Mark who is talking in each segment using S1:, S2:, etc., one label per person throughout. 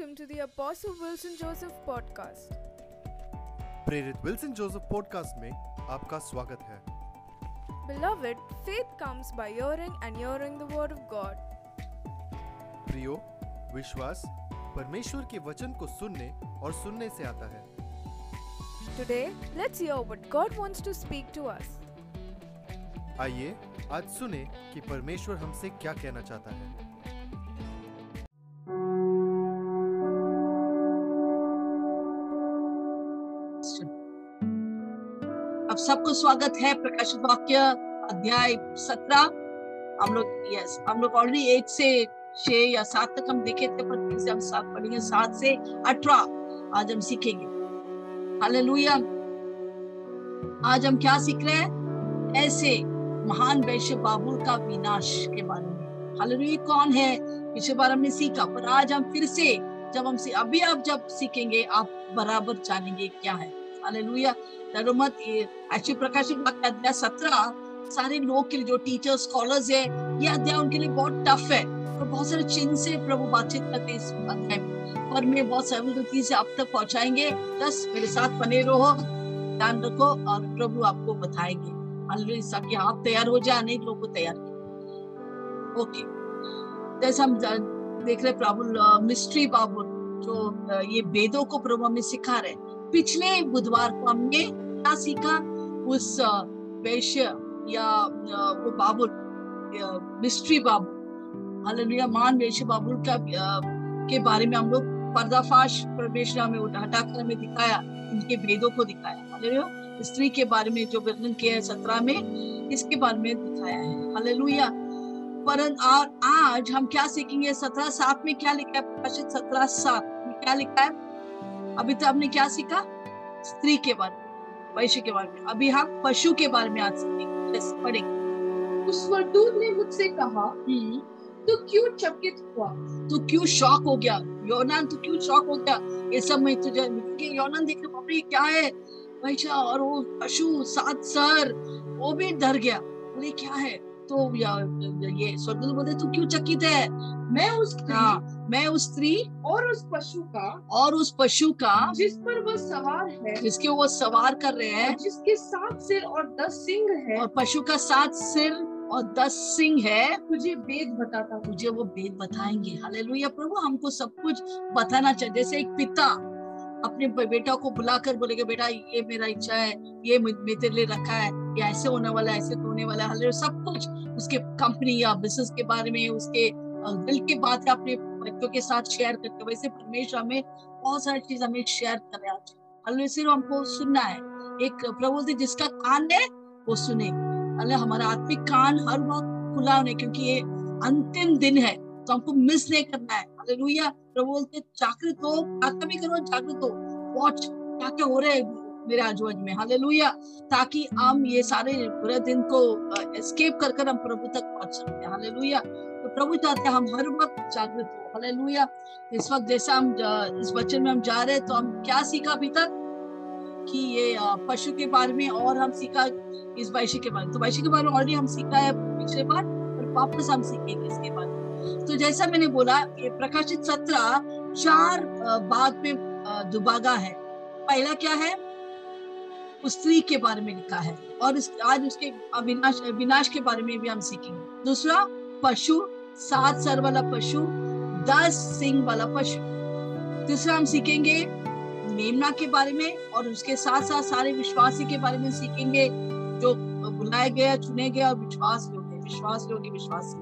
S1: welcome to the Apostle Wilson Joseph podcast.
S2: प्रेरित Wilson Joseph podcast में आपका स्वागत है
S1: Beloved, faith comes by hearing and hearing the word of God.
S2: प्रियो विश्वास परमेश्वर के वचन को सुनने और सुनने से आता है
S1: Today, let's hear what God wants to speak to us.
S2: आइए आज सुने कि परमेश्वर हमसे क्या कहना चाहता है
S3: सबको स्वागत है प्रकाशित वाक्य अध्याय सत्रह। हम लोग यस हम लोग ऑलरेडी एक से छह या सात तक हम देखे थे, पर से हम सात पढ़ेंगे, सात से अठारह। आज हम सीखेंगे। हालेलुया आज हम क्या सीख रहे हैं? ऐसे महान वैश्य बाबुल का विनाश के बारे में। हालेलुया कौन है? पिछले बार हमने सीखा, पर आज हम फिर से, जब हम अभी आप जब सीखेंगे, आप बराबर जानेंगे क्या है। प्रकाशित वाक्य अध्याय सत्रह, सारे लोग के लिए जो टीचर स्कॉलर्स है, ये अध्याय उनके लिए बहुत टफ है। और बहुत सारे चिन्ह से प्रभु बातचीत करते इस अध्याय में। पर मैं बहुत से तक पहुंचाएँगे। बस मेरे साथ बने रहो, ध्यान रखो और प्रभु आपको बताएँगे। ताकि आप तैयार हो जाए, अनेक लोगों को तैयार ओके जैसे हम देख रहे प्रभु मिस्ट्री बाबू जो ये वेदों को प्रभु हमें सिखा रहे हैं। पिछले बुधवार को हमने क्या सीखा? उस वैश्य या वो बाबुल मिस्ट्री बाबू हालेलुया मान वैश्य बाबुल का के बारे में हम लोग पर्दाफाश हमें उठा- हटाकर हमें दिखाया इनके भेदों को दिखाया। हालेलुया, स्त्री के बारे में जो वर्णन किया है सत्रह में, इसके बारे में दिखाया है। हालेलुया पर आज हम क्या सीखेंगे? सत्रह सात में क्या लिखा है? प्रकाशित सत्रह सात में क्या लिखा है? अभी तो हमने क्या सीखा? स्त्री के बारे में, वैश्य के बारे में। अभी हम पशु के बारे में आज सीखेंगे। पढ़ेंगे।
S4: उस स्वर्गदूत ने मुझसे कहा तो क्यों चकित हुआ?
S3: तो क्यों शॉक हो गया? योनान, तू क्यों शॉक हो गया? ये सब मैं तुझे कि योनान, देख रहे बाप क्या है? वैश्य और वो पशु, सात सर, वो भी डर गया। बोले, क्या है? तो या, ये स्वर्गदूत बोले तू क्यों चकित है?
S4: मैं उस स्त्री
S3: हाँ। मैं उस स्त्री
S4: और उस पशु का
S3: और उस पशु का
S4: जिस पर वह सवार है।
S3: जिसके वो सवार कर रहे हैं।
S4: जिसके सात सिर और दस सिंग है।
S3: और पशु का सात सिर और दस सिंह है।
S4: तुझे वेद बताता
S3: तुझे वो भेद बताएँगे। हालेलुया प्रभु हमको सब कुछ बताना चाहिए। जैसे एक पिता अपने बेटा को बुलाकर बोलेगा बेटा ये मेरा इच्छा है ये मैं तेरे लिए रखा है। ये ऐसे होने वाला, ऐसे होने वाला है सब कुछ उसके कंपनी या बिज़नेस के बारे में, उसके दिल के बात है अपने बच्चों के साथ शेयर करते वैसे परमेश्वर हमें बहुत सारी चीज़ हमें शेयर कर रहा है हालेलुया सिर्फ़ हमको सुनना है। एक प्रभु बोलते जिसका कान है, वो सुने। हालेलुया हमारा आत्मिक कान हर वक्त खुला होने, क्योंकि ये अंतिम दिन है तो हमको मिस नहीं करना है। हालेलुया प्रभु बोलते जागृत हो, प्रार्थना भी करो, जागृत हो। वॉच क्या क्या हो रहा है मेरे आजू में। हालेलुया ताकि हम ये सारे बुरे दिन को एस्केप कर कर हम प्रभु तक पहुँच सकते हैं हालेलुया तो प्रभु चाहते हम हर वक्त जागृत हो। हालेलुया इस वक्त जैसा हम इस वचन में हम जा रहे हैं तो हम क्या सीखा अभी तक? कि ये पशु के बारे में और हम सीखा इस वैश्य के बारे में। तो वैश्य के बारे में ऑलरेडी हम सीखा है पिछले बार और वापस हम सीखेंगे इसके बारे में तो जैसा मैंने बोला, ये प्रकाशित सत्रह चार बात में दुभागा है। पहला क्या है? उस स्त्री के बारे में लिखा है और इस, आज उसके अविनाश विनाश के बारे में भी हम सीखेंगे। दूसरा पशु सात सर वाला पशु दस सिंह वाला पशु। तीसरा हम सीखेंगे मेमना के बारे में और उसके साथ साथ सारे विश्वासी के बारे में सीखेंगे जो बुलाए गए चुने गए और विश्वास योग्य विश्वास योग्य विश्वासी।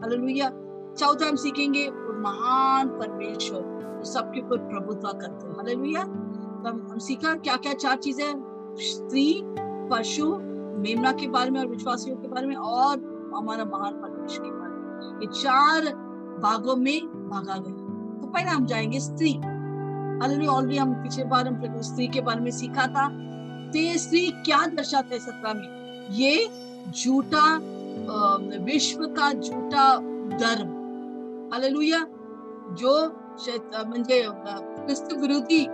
S3: हालेलुया। चौथा हम सीखेंगे महान परमेश्वर सबके ऊपर प्रभुत्व करते हैं। हालेलुया। तो हम सीखा क्या क्या चार चीज़ें स्त्री पशु मेमना के बारे में और विश्वासियों के बारे में और हमारा महान परमेश्वर के बारे में। ये चार भागों में भागा गया। तो पहले हम जाएँगे स्त्री। हालेलुया ऑलरेडी हम पिछले बार हम स्त्री के बारे में सीखा था। तो स्त्री क्या दर्शाते हैं सत्रह में? ये झूठा विश्व का झूठा धर्म। हालेलुया जो अ, क्रिस्त विरोधी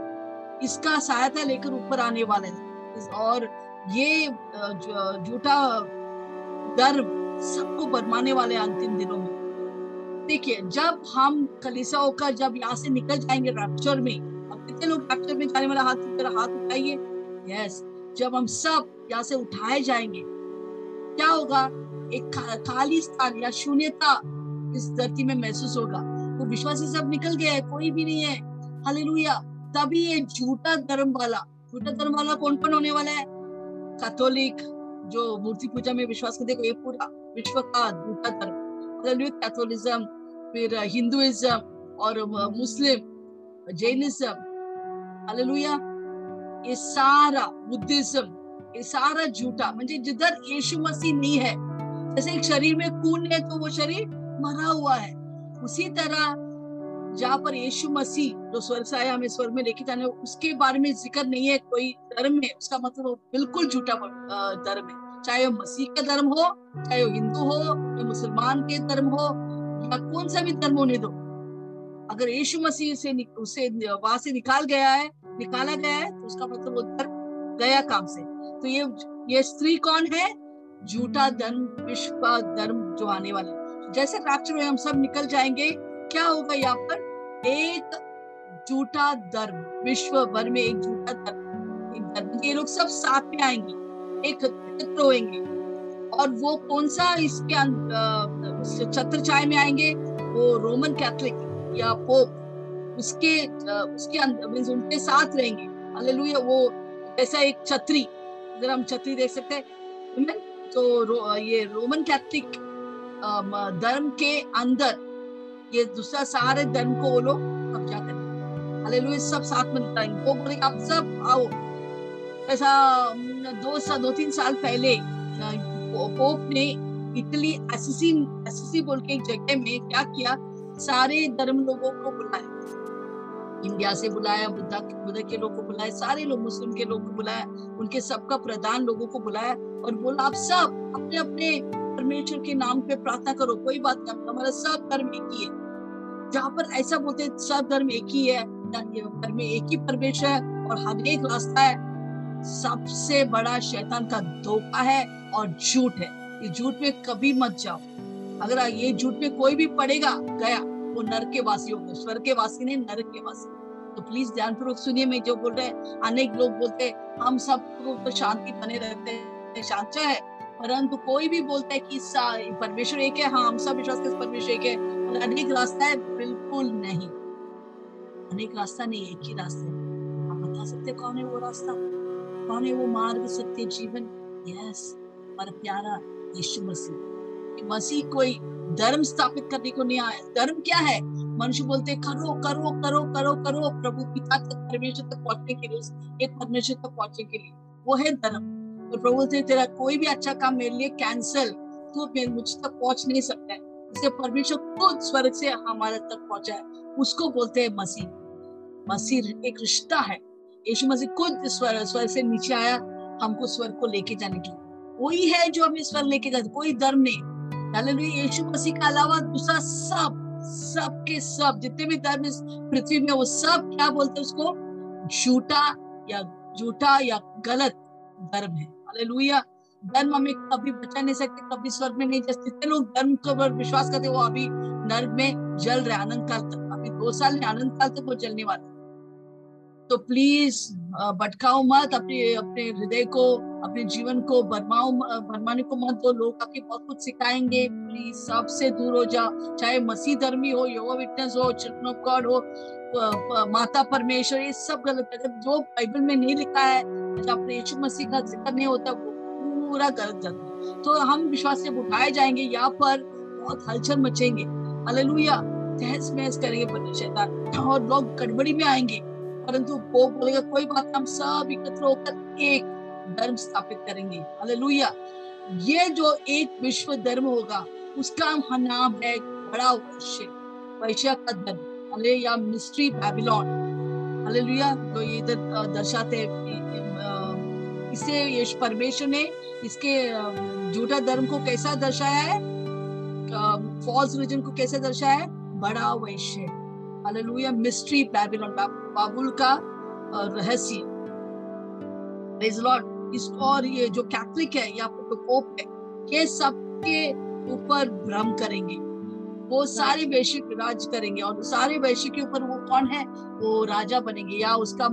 S3: इसका सहायता लेकर ऊपर आने वाले इस- और ये झूठा धर्म सबको बरमाने वाले अंतिम दिनों में। देखिए, जब हम कलिसा होकर जब यहाँ से निकल जाएँगे रैप्चर में, अब कितने लोग रैप्चर में जाने वाला हाथ मेरा हाथ उठाइए। यस जब हम सब यहाँ से उठाए जाएँगे, क्या होगा? एक खाली स्थान या शून्यता इस धरती में महसूस होगा। वो विश्वासी सब निकल गए हैं, कोई भी नहीं है। हालेलुया तभी ये झूठा धर्म वाला झूठा धर्म वाला कौन कौन होने वाला है? कैथोलिक जो मूर्ति पूजा में विश्वास करते ये पूरा विश्व का झूठा धर्म। कैथोलिज्म फिर हिंदुइज्म और मुस्लिम जैनिज्म हालेलुया ये सारा बुद्धिज्म ये सारा झूठा। म्हणजे जिधर यीशु मसीह नहीं है, जैसे एक शरीर में खून है तो वो शरीर मरा हुआ है। उसी तरह जहाँ पर यीशु मसीह जो स्वर्ग से आया हमें स्वर्ग में लेके जाने, उसके बारे में ज़िक्र नहीं है कोई धर्म में। उसका मतलब बिल्कुल झूठा धर्म है। चाहे वो मसीह का धर्म हो, चाहे वो हिंदू हो, या मुसलमान के धर्म हो, या कौन सा भी धर्म होने दो। अगर यीशु मसीह से उसे वहाँ से निकाल गया है, निकाला गया है तो उसका मतलब वो धर्म गया काम से। तो ये ये स्त्री कौन है? झूठा धर्म विश्व धर्म जो आने वाला जैसे राष्ट्र में हम सब निकल जाएँगे, क्या होगा यहाँ पर? एक झूठा धर्म विश्व भर में एक झूठा धर्म। एक धर्म ये लोग सब साथ में आएँगे एक एकत्र होंगे और वो कौन सा इसके अं- अ, छत्र छाया में आएँगे? वो रोमन कैथलिक या पोप। उसके उसके अंदर मीन्स उनके साथ रहेंगे। हालेलुया वो ऐसा एक छतरी अगर हम छतरी देख सकते हैं। तो रो, ये रोमन कैथलिक धर्म के अंदर ये दूसरा सारे धर्म को वो लोग कब्जा करेंगे हालेलुया सब साथ में निकलेंगे वो बोलेंगे आप सब आओ। ऐसा दो सा, दो तीन साल पहले पोप ने इटली एसिसी एसिसी बोल के एक जगह में क्या किया? सारे धर्म लोगों को बुलाया। इंडिया से बुलाया, बुद्धा, बुद्ध के लोग को बुलाया, सारे लोग, मुस्लिम के लोग को बुलाया, उनके सबका प्रधान लोगों को बुलाया और बोला, आप सब अपने अपने परमेश्वर के नाम पे प्रार्थना करो, कोई बात नहीं हमारा सब धर्म एक ही है। जहाँ पर ऐसा बोलते सब धर्म एक ही है, धर्म एक ही परमेश्वर है और हर एक रास्ता है। सबसे बड़ा शैतान का धोखा है और झूठ है। ये झूठ में कभी मत जाओ। अगर ये झूठ में कोई भी पड़ेगा, गया, वो नर के वासी होगा। स्वर्ग के वासी नहीं, नर के वासी। तो प्लीज़ ध्यानपूर्वक सुनिए मैं जो बोल रहे हैं। अनेक लोग बोलते हैं, हम सब तो शांति बने रहते हैं, शांत है। परंतु कोई भी बोलता है कि परमेश्वर एक है। हाँ हम सब विश्वास हैं परमेश्वर एक है। अनेक रास्ता है बिल्कुल नहीं। अनेक रास्ता नहीं, एक ही रास्ता। है आप बता सकते कौन है वो रास्ता? कौन है वो मार्ग, सत्य, जीवन? यस हमारा प्यारा यीशु मसीह। मसीह कोई धर्म स्थापित करने को नहीं आया। धर्म क्या है? मनुष्य बोलते करो करो करो करो करो, प्रभु पिता तक, परमेश्वर तक पहुँचने के लिए एक परमेश्वर तक पहुँचने के लिए। वो है धर्म। और प्रभु बोलते तेरा कोई भी अच्छा काम मेरे लिए कैंसल तू मेरे मुझ तक पहुँच नहीं सकता है। इसे परमेश्वर खुद स्वर्ग से हमारे तक पहुँचा है। उसको बोलते हैं मसीह। मसीह एक रिश्ता है। यीशु मसीह खुद स्वर्ग स्वर्ग से नीचे आया हमको स्वर्ग को लेके जाने के वही है जो हमें स्वर्ग लेके जाते कोई धर्म नहीं। हालेलुया यीशु मसीह के अलावा दूसरा सब सब के सब, जितने भी धर्म इस पृथ्वी में वो सब क्या बोलते हैं उसको? झूठा या झूठा या गलत धर्म है। हालेलुया धर्म हमें कभी बचा नहीं सकते, कभी स्वर्ग में नहीं जा जितने लोग धर्म के ऊपर विश्वास करते वो अभी नर्क में जल रहे अनंत काल तक। अभी दो साल में अनंत काल तक वो जलने वाला तो प्लीज़ भटकाओ मत, अपने अपने हृदय को, अपने जीवन को भरमाओ भरमाने को मत दो। लोग आपके बहुत कुछ सिखाएँगे। प्लीज़ सबसे दूर हो जाओ। चाहे मसीह धर्मी हो योगा विटनेस हो चिल्ड्रन ऑफ़ गॉड हो माता परमेश्वर, ये सब गलत है। जो बाइबल में नहीं लिखा है, जब अपने यीशु मसीह का ज़िक्र नहीं होता, वो पूरा गलत जाता तो हम विश्वास से उठाए जाएँगे, यहाँ पर बहुत हलचल मचेंगे। हालेलुया तहस महस करेंगे परमेश्वर और लोग गड़बड़ी में आएँगे। परंतु वो बोलेगा, कोई बात हम सब एकत्र होकर एक धर्म स्थापित करेंगे। हालेलुया ये जो एक विश्व धर्म होगा, उसका हम नाम है बड़ा वैश्य वैश्य का धर्म। हालेलुया मिस्ट्री बैबिलॉन हालेलुया जो ये इधर दर्शाते हैं इसे यीशु परमेश्वर ने इसके झूठा धर्म को कैसा दर्शाया है? फॉल्स रिलीजन को कैसे दर्शाया है? बड़ा वैश्य। हालेलुया मिस्ट्री बैबिलॉन बाबुल का रहस्य। The Lord. इसको और ये जो कैथलिक है, या पोप है, ये सबके ऊपर भ्रम करेंगे। वो सारे वैश्य राज करेंगे और सारे वैश्य के ऊपर वो कौन है? वो राजा बनेंगे या उसका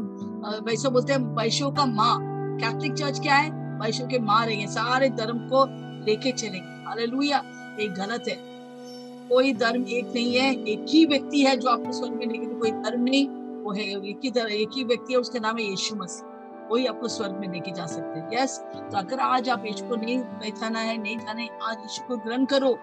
S3: वैसे बोलते हैं, वैश्यों का माँ। कैथलिक चर्च क्या है? वैश्यों के माँ रहेंगे, सारे धर्म को लेके चलेंगे। हालेलुया ये गलत है। कोई धर्म एक नहीं है, एक ही व्यक्ति है जो आपको स्वर्ग में लेके कोई धर्म नहीं, वो है एक ही धर्म, एक ही व्यक्ति है, उसका नाम है यीशु मसीह। वही आपको स्वर्ग में लेके जा सकते हैं। यस तो अगर आज आप यीशु को नहीं पहचाना है, नहीं जाने, आज यीशु को ग्रहण करो।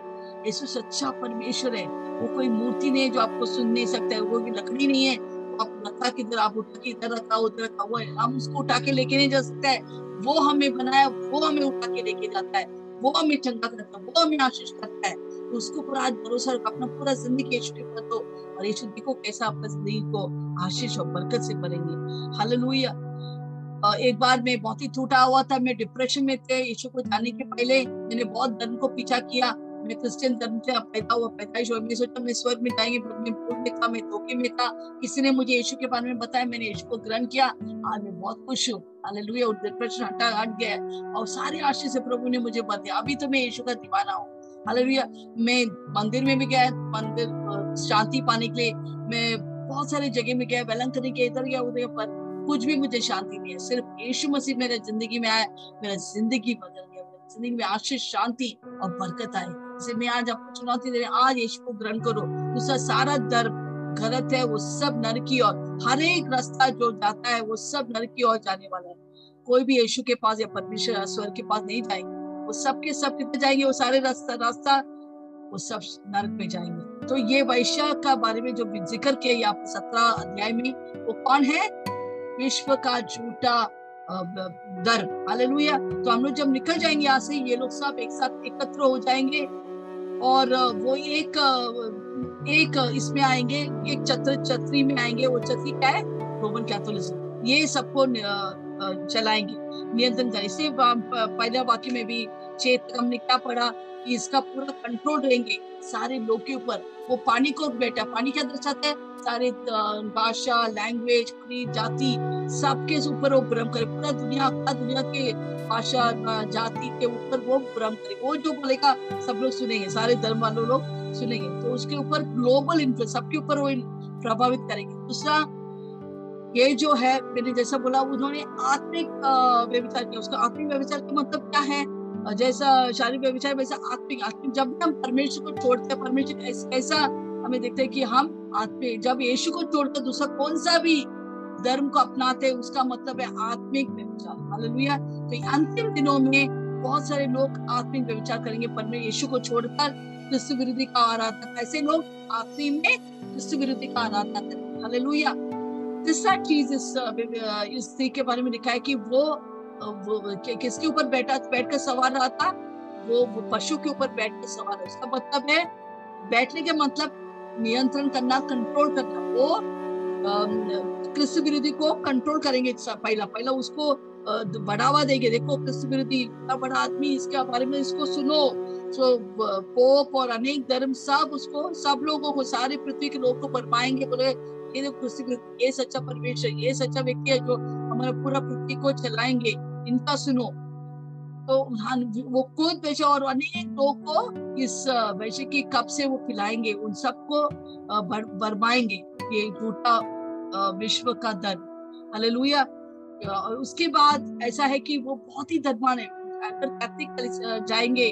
S3: यीशु सच्चा परमेश्वर है। वो कोई मूर्ति नहीं है जो आपको सुन नहीं सकता है, वो भी लकड़ी नहीं है। आप रखा किधर आप उठा के इधर रखा, उधर रखा हुआ है। हम उसको उठा के लेके नहीं जा सकता वो हमें बनाया, वो हमें उठा के लेके जाता है। वो हमें चंगा करता है, वो हमें आशीष करता है। तो आज भरोसा रखो, अपना पूरा ज़िंदगी यीशु के ऊपर दो और यीशु देखो कैसा अपना ज़िंदगी को आशीष और बरकत से भरेंगे। हालेलुया। एक बार मैं बहुत ही टूटा हुआ था, मैं डिप्रेशन में थे, यीशु को जाने के पहले मैंने बहुत धन को पीछा किया। मैं क्रिश्चियन धर्म से पैदा हुआ पैदाइश हुआ मैं सोचा मैं स्वर्ग में जाएँगे मैं भूल में था, मैं धोखे में था। किसी ने मुझे यीशु के बारे में बताया? मैंने यीशु को ग्रहण किया। आज मैं बहुत खुश हूँ। हालेलुया और डिप्रेशन हटा, हट गया और सारे आशीष से प्रभु ने मुझे बता दिया अभी तो मैं यीशु का दीवाना हूँ। हालेलुया मैं मंदिर में भी गया मंदिर शांति पाने के लिए। मैं बहुत सारे जगह में गया वेलन करने के इधर गया, उधर पर कुछ भी मुझे शांति नहीं है। सिर्फ़ यीशु मसीह मेरे ज़िंदगी में आया, मेरा ज़िंदगी बदल गया। ज़िंदगी में आशीष, शांति और बरकत आई इसे मैं आज आपको चुनौती दे रही आज यीशु को ग्रहण करो। दूसरा, सारा धर्म गलत है, वो सब नर की ओर हर एक रास्ता जो जाता है, वो सब नर की ओर जाने वाला है। कोई भी यीशु के पास या परमेश्वर या स्वर्ग के पास नहीं जाएँगे। वो सब के सब कितने जाएँगे? वो सारे रास्ता रास्ता, वो सब नरक में जाएँगे। तो ये वैश्य का बारे में जो ज़िक्र किया पे सत्रह अध्याय में, वो कौन है? विश्व का झूठा दर हालेलुया। तो हम लोग जब निकल जाएँगे यहाँ से, ये लोग सब एक साथ एकत्र हो जाएँगे। और वो एक एक इसमें आएँगे, एक चत्र छतरी में आएँगे, वो छतरी क्या है? Roman Catholicism. ये सबको चलाएँगे, नियंत्रण करें। इससे वा- पहले वाक्य में भी चेत हमने क्या पढ़ा कि इसका पूरा कंट्रोल रहेंगे सारे लोग के ऊपर। वो पानी को बेटा पानी क्या दर्शाता है? सारे भाषा लैंग्वेज क्रीड जाति, सबके ऊपर वो भ्रम करे। पूरा दुनिया पूरा दुनिया के भाषा, जाति के ऊपर वो भ्रम करे। वो जो बोलेगा, सब लोग सुनेंगे, सारे धर्म वालों लोग सुनेंगे। तो उसके ऊपर ग्लोबल इन्फ्लुएंस सबके ऊपर वो प्रभावित करेंगे। दूसरा, ये जो है, मैंने जैसा बोला, उन्होंने आत्मिक व्यभिचार किया। उसका आत्मिक व्यभिचार का मतलब क्या है? जैसा शारीरिक व्यभिचार वैसा आत्मिक। आत्मिक जब हम परमेश्वर को छोड़ते हैं, परमेश्वर ऐसा हमें देखते हैं कि हम आत्मिक जब यीशु को छोड़कर दूसरा कौन सा भी धर्म को अपनाते उसका मतलब है आत्मिक हालेलुया। तो अंतिम दिनों में बहुत सारे लोग आत्मिक व्यभिचार करेंगे परमेश्वर यीशु को छोड़कर क्रिस्त विरोधी का आराधना ऐसे लोग आत्मी में क्रिस्त विरोधी का आराधना करेंगे। हालेलुया। तीसरा चीज़ इस इस स्त्री के बारे में लिखा है कि वो वो किसके ऊपर बैठा बैठकर सवार रहा था? वो, वो पशु के ऊपर बैठ कर सवार उसका मतलब है बैठने के मतलब नियंत्रण करना कंट्रोल करना, वो क्रिस्त विरोधी को कंट्रोल करेंगे पहला पहला उसको बढ़ावा देंगे। देखो, क्रिस्त विरोधी इतना बड़ा आदमी, इसके बारे में इसको सुनो। सो पोप और अनेक धर्म सब उसको, सब लोगों को, सारे पृथ्वी के लोग को बरमाएँगे बोले, ये क्रिस्त विरोधी, ये सच्चा परमेश्वर, ये सच्चा व्यक्ति है जो हमारा पूरा पृथ्वी को चलाएँगे। इनका सुनो। तो वो खुद वैसे और अनेक लोग को इस वैसे की कप से वो पिलाएँगे उन सबको बर, बरमाएँगे ये झूठा विश्व का धर्म हालेलुया। और उसके बाद ऐसा है कि वो बहुत ही धर्मान है। जाएँगे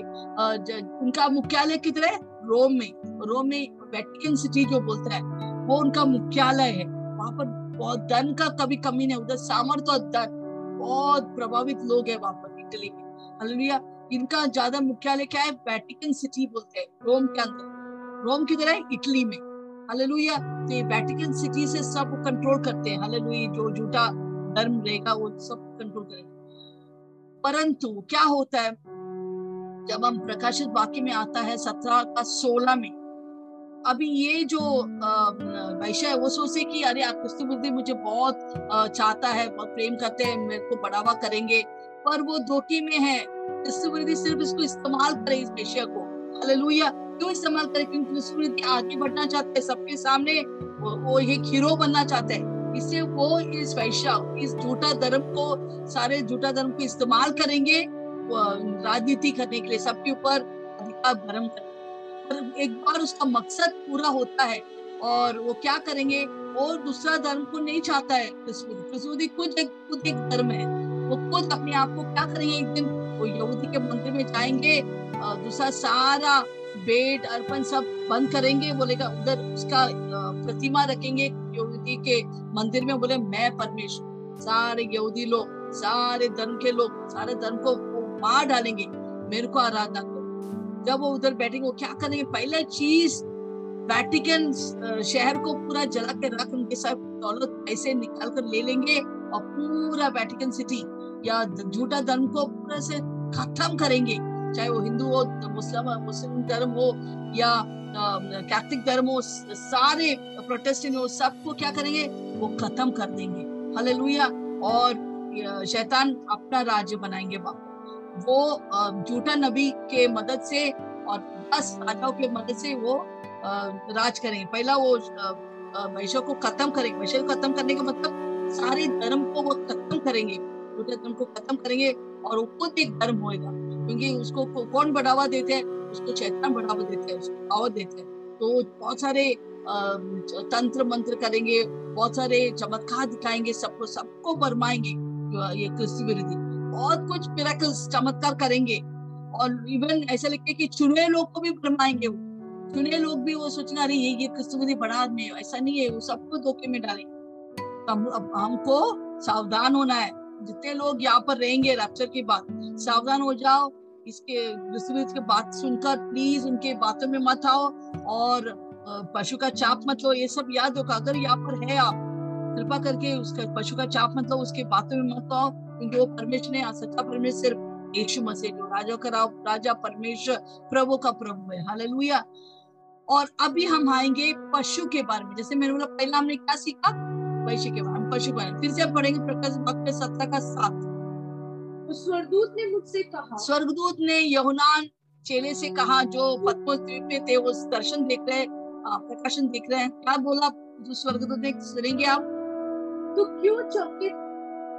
S3: उनका मुख्यालय किधर है? रोम में। रोम में वेटिकन सिटी जो बोलता है वो उनका मुख्यालय है। वहाँ पर बहुत धन का कभी कमी नहीं उधर सामर्थ्य और धन बहुत प्रभावित लोग है वहाँ पर इटली में। हालेलुया इनका ज़्यादा मुख्यालय क्या है? वेटिकन सिटी बोलते हैं, रोम के अंदर। रोम किधर है, इटली में। हालेलुया तो ये वेटिकन सिटी से सब कंट्रोल करते हैं। हालेलुया जो झूठा धर्म रहेगा, वो सब कंट्रोल करेंगे। परंतु क्या होता है? जब हम प्रकाशित वाक्य में आता है सत्रह का सोलह में, अभी ये जो वैश्य है, वो सोचे कि, अरे बुद्धि मुझे बहुत चाहता है, बहुत प्रेम करते हैं, मेरे को बढ़ावा करेंगे। पर वो धोखे में है। क्रिस्तु सिर्फ़ इसको इस्तेमाल करे इस वैश्य को। हालेलुया। क्यों इस्तेमाल करे? क्योंकि क्रिस्तु आगे बढ़ना चाहते हैं सबके सामने वो, वो एक हीरो बनना चाहते हैं। इससे वो इस वैश्य इस झूठा धर्म को सारे झूठा धर्म को इस्तेमाल करेंगे राजनीति करने के लिए सबके ऊपर अधिकार भ्रम पर एक बार उसका मकसद पूरा होता है और वो क्या करेंगे? वो दूसरा धर्म को नहीं चाहता है। खुद एक खुद एक धर्म है। वो खुद अपने आप को क्या करेंगे? एक दिन वो यहूदी के मंदिर में जाएँगे दूसरा सारा बेड अर्पण सब बंद करेंगे। बोलेगा उधर उसका प्रतिमा रखेंगे यहूदी के मंदिर में। बोले, मैं परमेश्वर, सारे यहूदी लोग, सारे धर्म के लोग, सारे धर्म को मार डालेंगे। मेरे को आराधना करो। जब वो उधर बैठेंगे, वो क्या करेंगे? पहला चीज़ वैटिकन शहर को पूरा जला के रख, उनके साथ दौलत पैसे निकाल कर ले लेंगे और पूरा वैटिकन सिटी या झूठा धर्म को पूरा से खत्म करेंगे चाहे वो हिंदू हो मुस्लिम मुस्लिम धर्म हो या कैथलिक धर्म हो सारे प्रोटेस्टेंट हो सबको क्या करेंगे? वो खत्म कर देंगे। हालेलुया। और शैतान अपना राज्य बनाएँगे बाप। वो झूठा नबी के मदद से और दस राजाओं के मदद से वो राज करेंगे। पहला वो अ, को खत्म करेंगे। वैश्य को खत्म करने का मतलब सारे धर्म को वो खत्म करेंगे। धर्म को खत्म करेंगे और वो खुद एक धर्म होएगा। क्योंकि उसको कौन बढ़ावा देते हैं? उसको चैतन्य बढ़ावा देते हैं, उसको पावर देते हैं। तो बहुत सारे तंत्र मंत्र करेंगे, बहुत सारे चमत्कार दिखाएँगे, सबको सबको बरमाएँगे ये क्रिस्ती विरोधी। बहुत कुछ चमत्कार करेंगे। और इवन ऐसा लगता है कि चुने लोग को भी भरमाएँगे वो। चुने लोग भी वो सोचना अरे, ये ये विरोधी बड़ा आदमी है, ऐसा नहीं है, वो सबको धोखे में डालेंगे। हम हमको सावधान होना है। जितने लोग यहाँ पर रहेंगे रैप्चर के बाद, सावधान हो जाओ। इसके विश्वविद के बात सुनकर प्लीज़ उनके बातों में मत आओ और पशु का चाप मत लो। ये सब याद रखो, अगर यहाँ पर है आप, कृपा करके उसका, पशु का चाप मत लो, उसके बातों में मत आओ। क्योंकि वो परमेश्वर ने, सच्चा परमेश्वर सिर्फ़ यीशु मसीह राजा का राजा, परमेश्वर, प्रभु का प्रभु है। हालेलुया और अभी हम आएँगे पशु के बारे में। जैसे मैंने बोला, पहला हमने क्या सीखा? वैश्य के बारे में पशु के बारे फिर से हम पढ़ेंगे प्रकाश भक्त सत्रह का सात
S4: तो स्वर्गदूत ने मुझसे कहा
S3: स्वर्गदूत ने यहुनान चेले से कहा जो पद्मोस द्वीप में थे वो दर्शन देख रहे प्रकाशन देख रहे हैं। क्या बोला? जो स्वर्गदूत ने सुनेंगे आप?
S4: तो क्यों चकित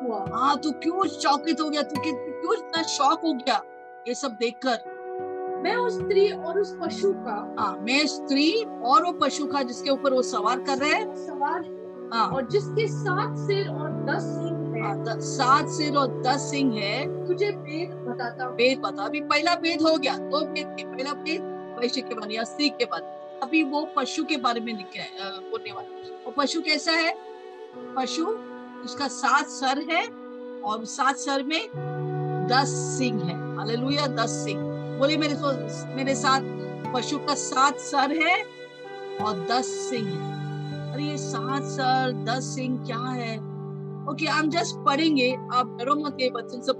S4: हुआ?
S3: हाँ तू क्यों चौकित हो गया? तू तू क्यों इतना शौक हो गया? ये सब देखकर।
S4: मैं उस स्त्री और उस पशु का
S3: हाँ मैं स्त्री और वो पशु का जिसके ऊपर वो सवार कर रहे हैं।
S4: सवार है। और जिसके सात सिर और दस सिंह है।
S3: हाँ, सात सिर और दस सिंह है।
S4: तुझे भेद बताता हूँ।
S3: भेद बता अभी पहला भेद हो गया। दो भेद थे। पहला भेद वैश्य के बारे या स्त्री के बारे अभी वो पशु के बारे में बोलने वाला। वो पशु कैसा है? पशु उसका सात सर है और सात सर में दस सिंह है। हालेलुया दस सिंह। बोले मेरे को मेरे साथ पशु का सात सर है और दस सिंह है। अरे ये सात सर दस सिंह क्या है? ओके हम जस्ट पढ़ेंगे। आप डरो मत ये बच्चन सब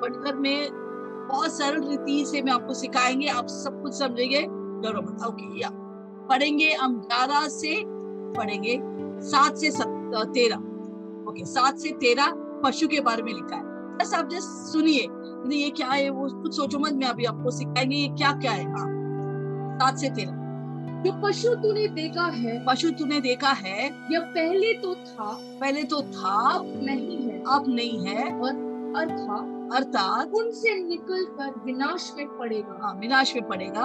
S3: पढ़कर में बहुत सरल रीति से मैं आपको सिखाएँगे। आप सब कुछ समझेंगे। डरो मत। ओके या। पढ़ेंगे हम ग्यारह से, पढ़ेंगे सात से तेरह। ओके सात से तेरह पशु के बारे में लिखा है। बस आप जस्ट सुनिए। ये क्या है? वो कुछ सोचो मत। मैं अभी आपको सिखाएँगे ये क्या क्या है। हाँ। सात से तेरह।
S4: जो पशु तूने देखा है
S3: पशु तूने देखा है
S4: यह पहले तो था
S3: पहले तो था
S4: अब नहीं है
S3: अब नहीं है और
S4: अर्थात
S3: अर्थात
S4: उनसे निकल कर विनाश में पड़ेगा
S3: हाँ, विनाश में पड़ेगा।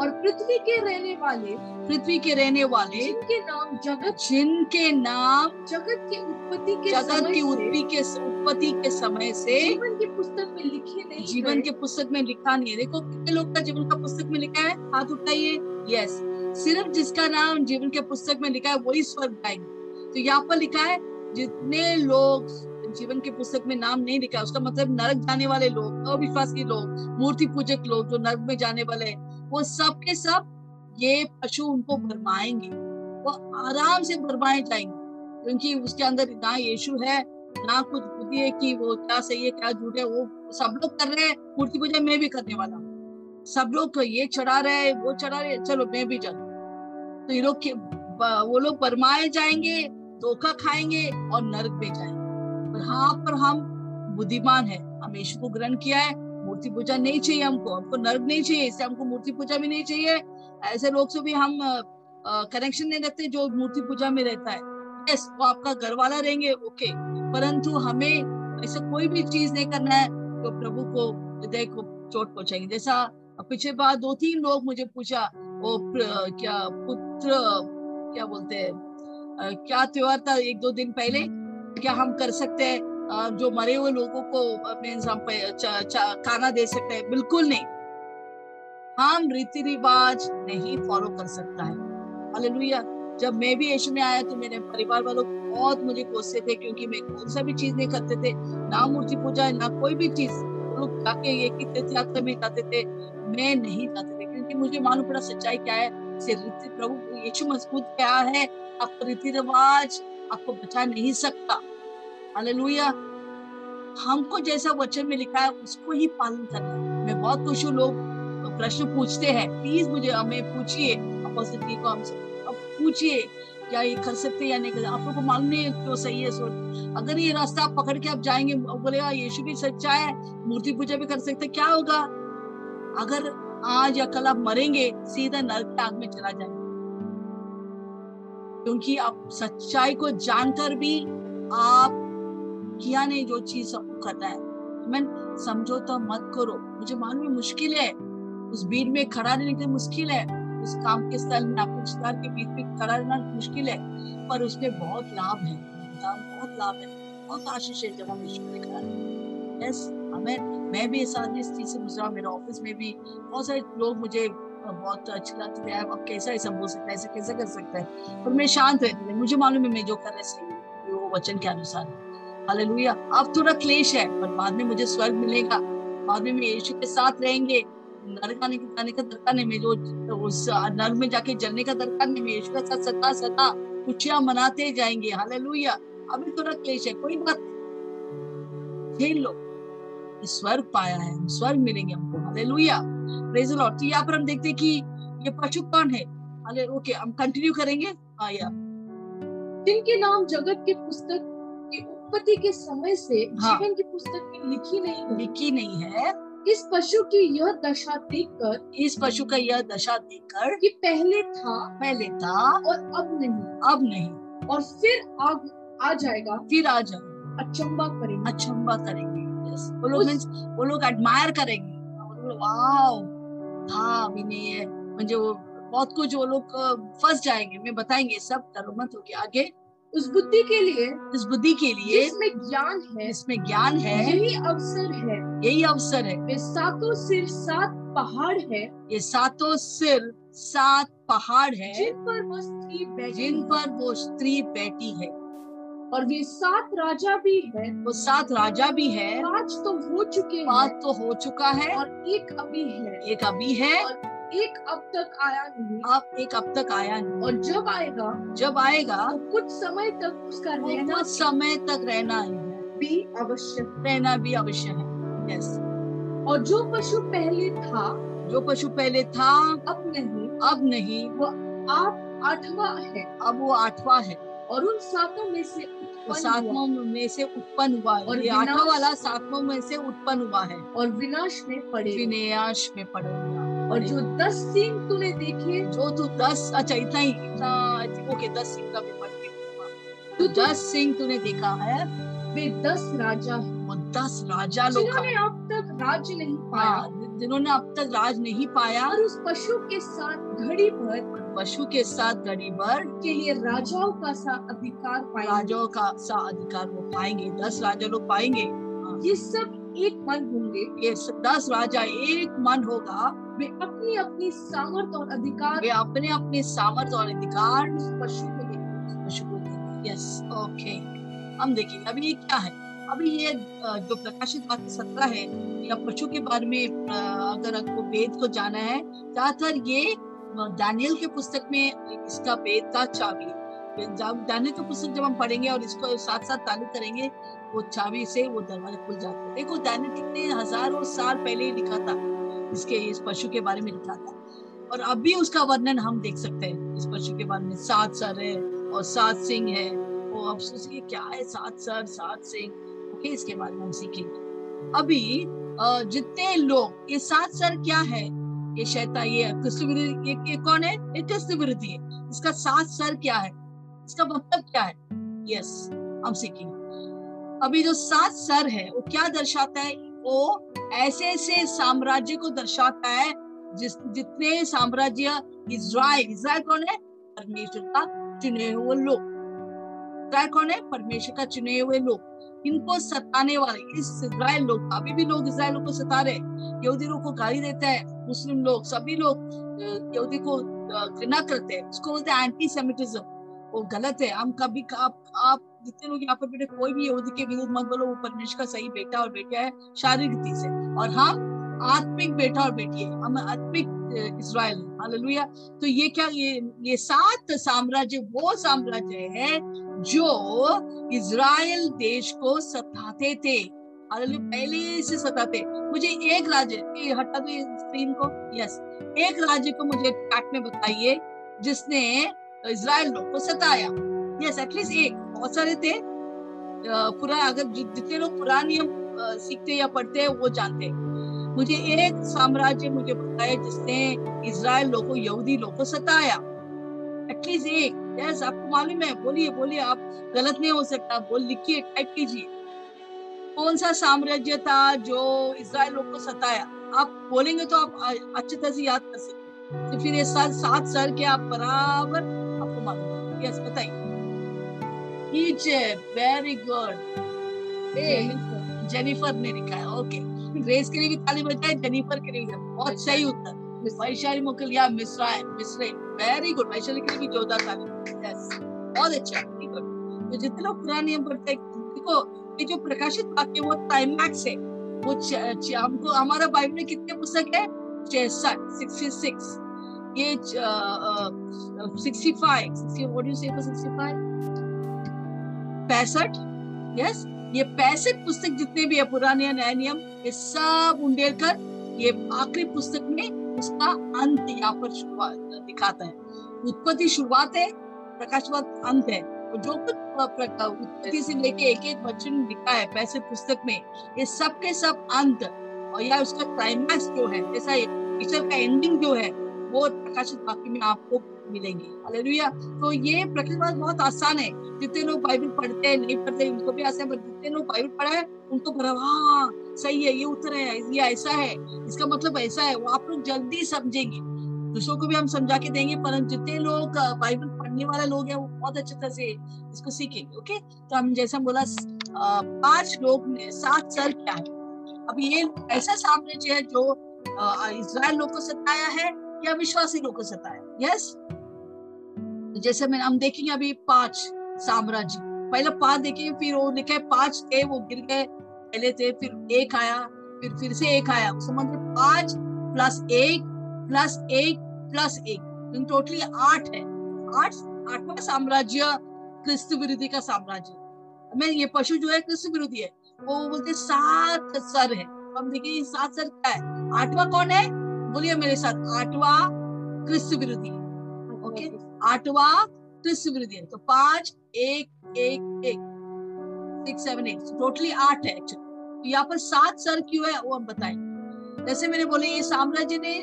S4: और पृथ्वी के रहने वाले
S3: पृथ्वी के रहने वाले
S4: जिनके नाम जगत
S3: जिनके नाम
S4: जगत की उत्पत्ति के
S3: जगत की उत्पत्ति के उत्पत्ति के समय से
S4: जीवन की पुस्तक में लिखे नहीं
S3: जीवन के पुस्तक में लिखा नहीं है। देखो कितने लोग का जीवन का पुस्तक में लिखा है? हाथ उठाइए। यस सिर्फ़ जिसका नाम जीवन के पुस्तक में लिखा है, वही स्वर्ग जाएँगे तो यहाँ पर लिखा है, जितने लोग जीवन के पुस्तक में नाम नहीं लिखा है उसका मतलब नरक जाने वाले लोग, अविश्वासी लोग, मूर्ति पूजक लोग, जो नरक में जाने वाले हैं, वो सब के सब ये पशु उनको भरमाएँगे वो आराम से भरमाए जाएँगे, क्योंकि उसके अंदर ना यीशु है, ना कुछ बुद्धि है कि वो क्या सही है, क्या झूठ है, वो सब लोग कर रहे हैं, मूर्ति पूजा मैं भी करने वाला सब लोग ये चढ़ा रहे हैं, वो चढ़ा रहे चलो मैं भी चलू तो ये लोग वो लोग परमाए जाएँगे, धोखा खाएँगे और नरक में जाएँगे। पर हाँ पर हम बुद्धिमान है। हम यीशु को ग्रहण किया है। मूर्ति पूजा नहीं चाहिए हमको। हमको नर्क नहीं चाहिए, इससे हमको मूर्ति पूजा भी नहीं चाहिए। ऐसे लोग से भी हम कनेक्शन नहीं रखते जो मूर्ति पूजा में रहता है। यस वो आपका घर वाला रहेंगे ओके परंतु हमें ऐसा कोई भी चीज़ नहीं करना है जो प्रभु को, हृदय को चोट पहुंचाएँगे। जैसा पिछले बार दो तीन लोग मुझे पूछा वो क्या पुत्र क्या बोलते हैं क्या त्योहार था एक दो दिन पहले? क्या हम कर सकते हैं जो मरे हुए लोगों को खाना दे सकते हैं? बिल्कुल नहीं। हम रीति रिवाज नहीं फॉलो कर सकता है। हालेलुया जब मैं भी यीशु में आया तो मेरे परिवार वालों बहुत मुझे कोसते थे क्योंकि मैं कौन सा भी चीज़ नहीं करते थे। ना मूर्ति पूजा, ना कोई भी चीज़। लोग जाके ये की तीर्थ यात्रा में जाते थे। मैं नहीं जाते थे क्योंकि मुझे मालूम पड़ा सच्चाई क्या है। से रीति प्रभु यीशु मज़बूत क्या है आपका रीति रिवाज, आपको बचा नहीं सकता। हालेलुया। हमको जैसा वचन में लिखा है, उसको ही पालन करना मैं बहुत खुश हूँ, लोग प्रश्न पूछते हैं, प्लीज़ मुझे, हमें पूछिए अपोजिट को हमसे पूछिए, क्या ये कर सकते हैं या नहीं कर सकते? आप लोग को मालूम नहीं है क्यों सही है सोच अगर ये रास्ता आप पकड़ के आप जाएँगे बोलेगा, यीशु भी सच्चा है, मूर्ति पूजा भी कर सकते क्या होगा? अगर आज या कल आप मरेंगे, सीधा नरक की आग में चला जाएँगे। क्योंकि आप सच्चाई को जानकर भी आप किया नहीं जो चीज़ आपको करना है। मैं समझौता मत करो। मुझे मालूम है मुश्किल है। उस भीड़ में खड़ा रहने के लिए मुश्किल है। उस काम के स्थल में, आपके रिश्तेदार के बीच में खड़ा रहना मुश्किल है। पर उसमें बहुत लाभ है। बहुत लाभ है। बहुत आशीष है जब हम यीशु में खड़ा यस हमें मैं भी इस इस चीज़ से गुजरा मेरे ऑफ़िस में भी। बहुत सारे लोग मुझे बहुत अच्छे लगते थे आप कैसा ऐसा बोल सकता है, ऐसा कैसा कर सकता है? पर मैं शांत रहती थी मुझे मालूम है मैं जो कर रहा सही वो वचन के अनुसार। हालेलुया। अब थोड़ा क्लेश है, पर बाद में मुझे स्वर्ग मिलेगा। बाद में मैं यीशु के साथ रहेंगे। नरक के, जाने का दरकार नहीं। मैं जो उस नरक में जाके जलने का दरकार नहीं। मैं यीशु के साथ सदा सदा खुशियाँ मनाते जाएँगे। हालेलुया। अभी थोड़ा क्लेश है, कोई बात। झेल लो। स्वर्ग पाया है हम स्वर्ग मिलेंगे हमको। हालेलुया प्रेज लॉर्ड तो यहाँ पर हम देखते हैं कि ये पशु कौन है? हाले ओके हम कंटिन्यू करेंगे। हाँ या।
S4: जिनके नाम जगत के पुस्तक की उत्पत्ति के समय से
S3: हाँ।
S4: जीवन की पुस्तक में लिखी नहीं
S3: लिखी नहीं है।
S4: इस पशु की यह दशा देखकर
S3: इस पशु का यह दशा देखकर
S4: कि पहले था
S3: पहले था
S4: और अब नहीं।
S3: अब नहीं।
S4: और फिर आग आ जाएगा।
S3: फिर आ जाओ
S4: अचंबा करेंगे।
S3: अचंबा करेंगे। Yes. वो लोग means वो लोग एडमायर करेंगे। वाओ अभी नहीं है। म्हणजे वो बहुत कुछ वो लोग फंस जाएँगे। मैं बताएँगे सब करो मत हो गया। आगे
S4: उस बुद्धि के लिए
S3: इस बुद्धि के लिए
S4: जिसमें ज्ञान है
S3: इसमें ज्ञान है
S4: यही अवसर है।
S3: यही अवसर है।
S4: वे सातों सिर सात पहाड़ है।
S3: ये सातों सिर सात पहाड़ है।
S4: जिन पर वो स्त्री
S3: जिन पर वो स्त्री बैठी है।
S4: और वे सात राजा भी है।
S3: वो सात राजा भी है।
S4: पाँच तो हो चुके हैं।
S3: बात तो हो चुका है।
S4: और एक अभी है।
S3: एक अभी है।
S4: एक अब तक आया नहीं।
S3: अब एक अब तक आया नहीं।
S4: और जब आएगा
S3: जब आएगा
S4: तो कुछ समय तक उसका रहना
S3: कुछ समय तक रहना है
S4: भी आवश्यक
S3: रहना भी अवश्य है। यस
S4: और जो पशु पहले था
S3: जो पशु पहले था
S4: अब नहीं।
S3: अब नहीं।
S4: वो आप आठवां है।
S3: अब वो आठवां है।
S4: और उन सातों में से
S3: सातवां में से उत्पन्न हुआ है।
S4: और
S3: ये आठवां वाला सातवां में से उत्पन्न हुआ है।
S4: और विनाश में पड़े।
S3: विनाश में पड़े।
S4: और जो दस सींग तूने देखे
S3: जो तू दस अच्छा इतना ही। इतना ओके दस सिंह का भी पढ़ के
S4: तो
S3: तो दस सिंह तूने देखा है
S4: वे दस राजा हैं।
S3: वो दस राजा लोग
S4: जिन्होंने अब तक राज नहीं पाया।
S3: हाँ, जिन्होंने अब तक राज नहीं पाया।
S4: और उस पशु के साथ घड़ी भर
S3: पशु के साथ गरीबर
S4: के लिए राजाओं का सा अधिकार पाएँगे।
S3: राजाओं का सा अधिकार वो पाएँगे दस राजा लोग पाएँगे।
S4: ये सब एक मन होंगे।
S3: ये दस राजा एक मन होगा।
S4: वे अपनी अपनी सामर्थ और अधिकार
S3: वे अपने अपने सामर्थ और अधिकार
S4: पशु को देंगे
S3: पशु को देंगे। यस ओके हम देखेंगे अभी ये क्या है? अभी ये जो प्रकाशित वाक्य सत्रह है या पशु के बारे में अगर आपको वेद को जाना है ज़्यादातर ये दानियल के पुस्तक में इसका वेद का चाबी दानियल के पुस्तक जब हम पढ़ेंगे और इसको साथ साथ ताल्लुक करेंगे, वो चाबी से वो दरवाज़ा खुल जाता है। देखो, दानियल कितने हज़ारों साल पहले ही लिखा था। इसके, इस पशु के बारे में लिखा था। और अभी उसका वर्णन हम देख सकते हैं। इस पशु के बारे में सात सर है और सात सिंह है। वो अब सोचिए, क्या है सात सर, सात सिंह? ओके, इसके बारे में हम सीखेंगे। अभी जितने लोग, ये सात सर क्या है? ये शैता ये ये, ये कौन है? ये कृष्ण विरोधी है इसका सात सर क्या है? इसका मतलब क्या है? यस हम सीखेंगे अभी जो सात सर है वो क्या दर्शाता है? वो ऐसे ऐसे साम्राज्य को दर्शाता है जिस जितने साम्राज्य इज़राइल इज़राइल कौन है? परमेश्वर का चुने हुए लोग। इज़राइल कौन है? परमेश्वर का चुने हुए लोग। इनको सताने वाले इस इज़राइल लोग अभी भी लोग इज़राइल को सता रहे यहूदी लोग को गाली देता है, मुस्लिम लोग, सभी लोग यहूदी को घृणा करते हैं। उसको बोलते हैं एंटी सेमिटिज्म वो गलत है। हम कभी आप आप जितने लोग यहाँ पर बेटे कोई भी यहूदी के विरुद्ध मत बोलो, वो परमेश्वर का सही बेटा और बेटा है, शारीरिक रीति से। और हम आत्मिक बेटा और बेटी है। हम आत्मिक इसराइल हालेलुया। तो ये क्या, ये ये सात साम्राज्य, वो साम्राज्य है जो इसराइल देश को सताते थे। पहले से सताते। मुझे एक राज्य हटा दो स्क्रीन को। यस एक राज्य को मुझे चैट में बताइए, जिसने इसराइल लोग को सताया। यस एटलीस्ट एक, बहुत सारे थे। पूरा, अगर जितने लोग पुराना नियम सीखते या पढ़ते हैं, वो जानते। मुझे एक साम्राज्य मुझे बताया जिसने इसराइल लोग को यहूदी लोग को सताया। एटलीस्ट एक। यस आपको मालूम है, बोलिए बोलिए, आप गलत नहीं हो सकता। बोल, लिखिए टाइप कीजिए। कौन सा साम्राज्य था जो इसराइल लोग को सताया? आप बोलेंगे तो आप अच्छी तरह से याद कर सकते तो फिर ये सात सात साल के आप बराबर आपको मालूम यस बताइए। इजिप्ट वेरी गुड जेनिफर ने लिखा है। ओके ग्रेस के लिए भी ताली बजाए जेनिफर के लिए बहुत सही उत्तर। वैशाली मोकलिया मिश्रा मिश्रे वेरी गुड वैशाली के लिए भी जोरदार ताली यस बहुत अच्छा। तो जितने लोग पुराने नियम पढ़ते हैं देखो ये जो प्रकाशित वाक्य वो क्लाइमैक्स है। वो हमको, हमारा बाइबल में कितने पुस्तक है? छियासठ सिक्सटी सिक्स ये सिक्सटी फाइव यू सिक्सटी पैंसठ? यस ये पैंसठ पुस्तक जितने भी है, पुराने नए नियम, ये सब उंडेल कर, ये आखिरी पुस्तक में उसका अंत यहाँ पर शुरुआत दिखाता है। उत्पत्ति शुरुआत है, प्रकाशवाद अंत है। जो कुछ उत्पत्ति से लेके एक एक वचन लिखा है पैसे पुस्तक में ये सब के सब अंत और या उसका क्लाइमैक्स जो है जैसा ईश्वर का एंडिंग जो है वो प्रकाशित वाक्य में आपको मिलेंगे। हालेलुया तो ये प्रकृतिवाद बहुत आसान है। जितने लोग बाइबल पढ़ते हैं नहीं पढ़ते उनको भी आसान है जितने लोग बाइबल पढ़ा है उनको पढ़ा हाँ सही है ये उत्तर है ये ऐसा है इसका मतलब ऐसा है वो आप लोग जल्दी समझेंगे। दूसरों को भी हम समझा के देंगे परंतु जितने लोग बाइबल पढ़ने वाले लोग है, वो बहुत अच्छे तरह से इसको सीखेंगे ओके तो हम जैसा बोला पाँच लोग ने सात सर क्या है? अब ये ऐसा साम्राज्य है जो इसराइल लोग को सताया है या विश्वासी लोग को सताया यस जैसे मैं, हम देखेंगे अभी पाँच साम्राज्य। पहले पाँच देखेंगे, फिर वो लिखे पाँच थे, वो गिर गए, पहले थे, फिर एक आया, फिर फिर से एक आया। समझ मतलब पाँच प्लस एक प्लस एक प्लस एक टोटली आठ है। आठ, आठवां साम्राज्य क्रिस्त विरोधी का साम्राज्य। मैं ये पशु जो है क्रिस्त विरोधी है, वो बोलते सात सर है। हम देखिए सात सर क्या है? आठवां कौन है? बोलिए मेरे साथ, आठवां क्रिस्त विरोधी। ओके? आठवा क्रिस्त विरोधी तो पाँच, एक एक एक सिक्स सेवन एट टोटली आठ है एक्चुअली तो यहाँ पर सात सर क्यों है, वो हम बताएँ। जैसे मैंने बोले, ये साम्राज्य ने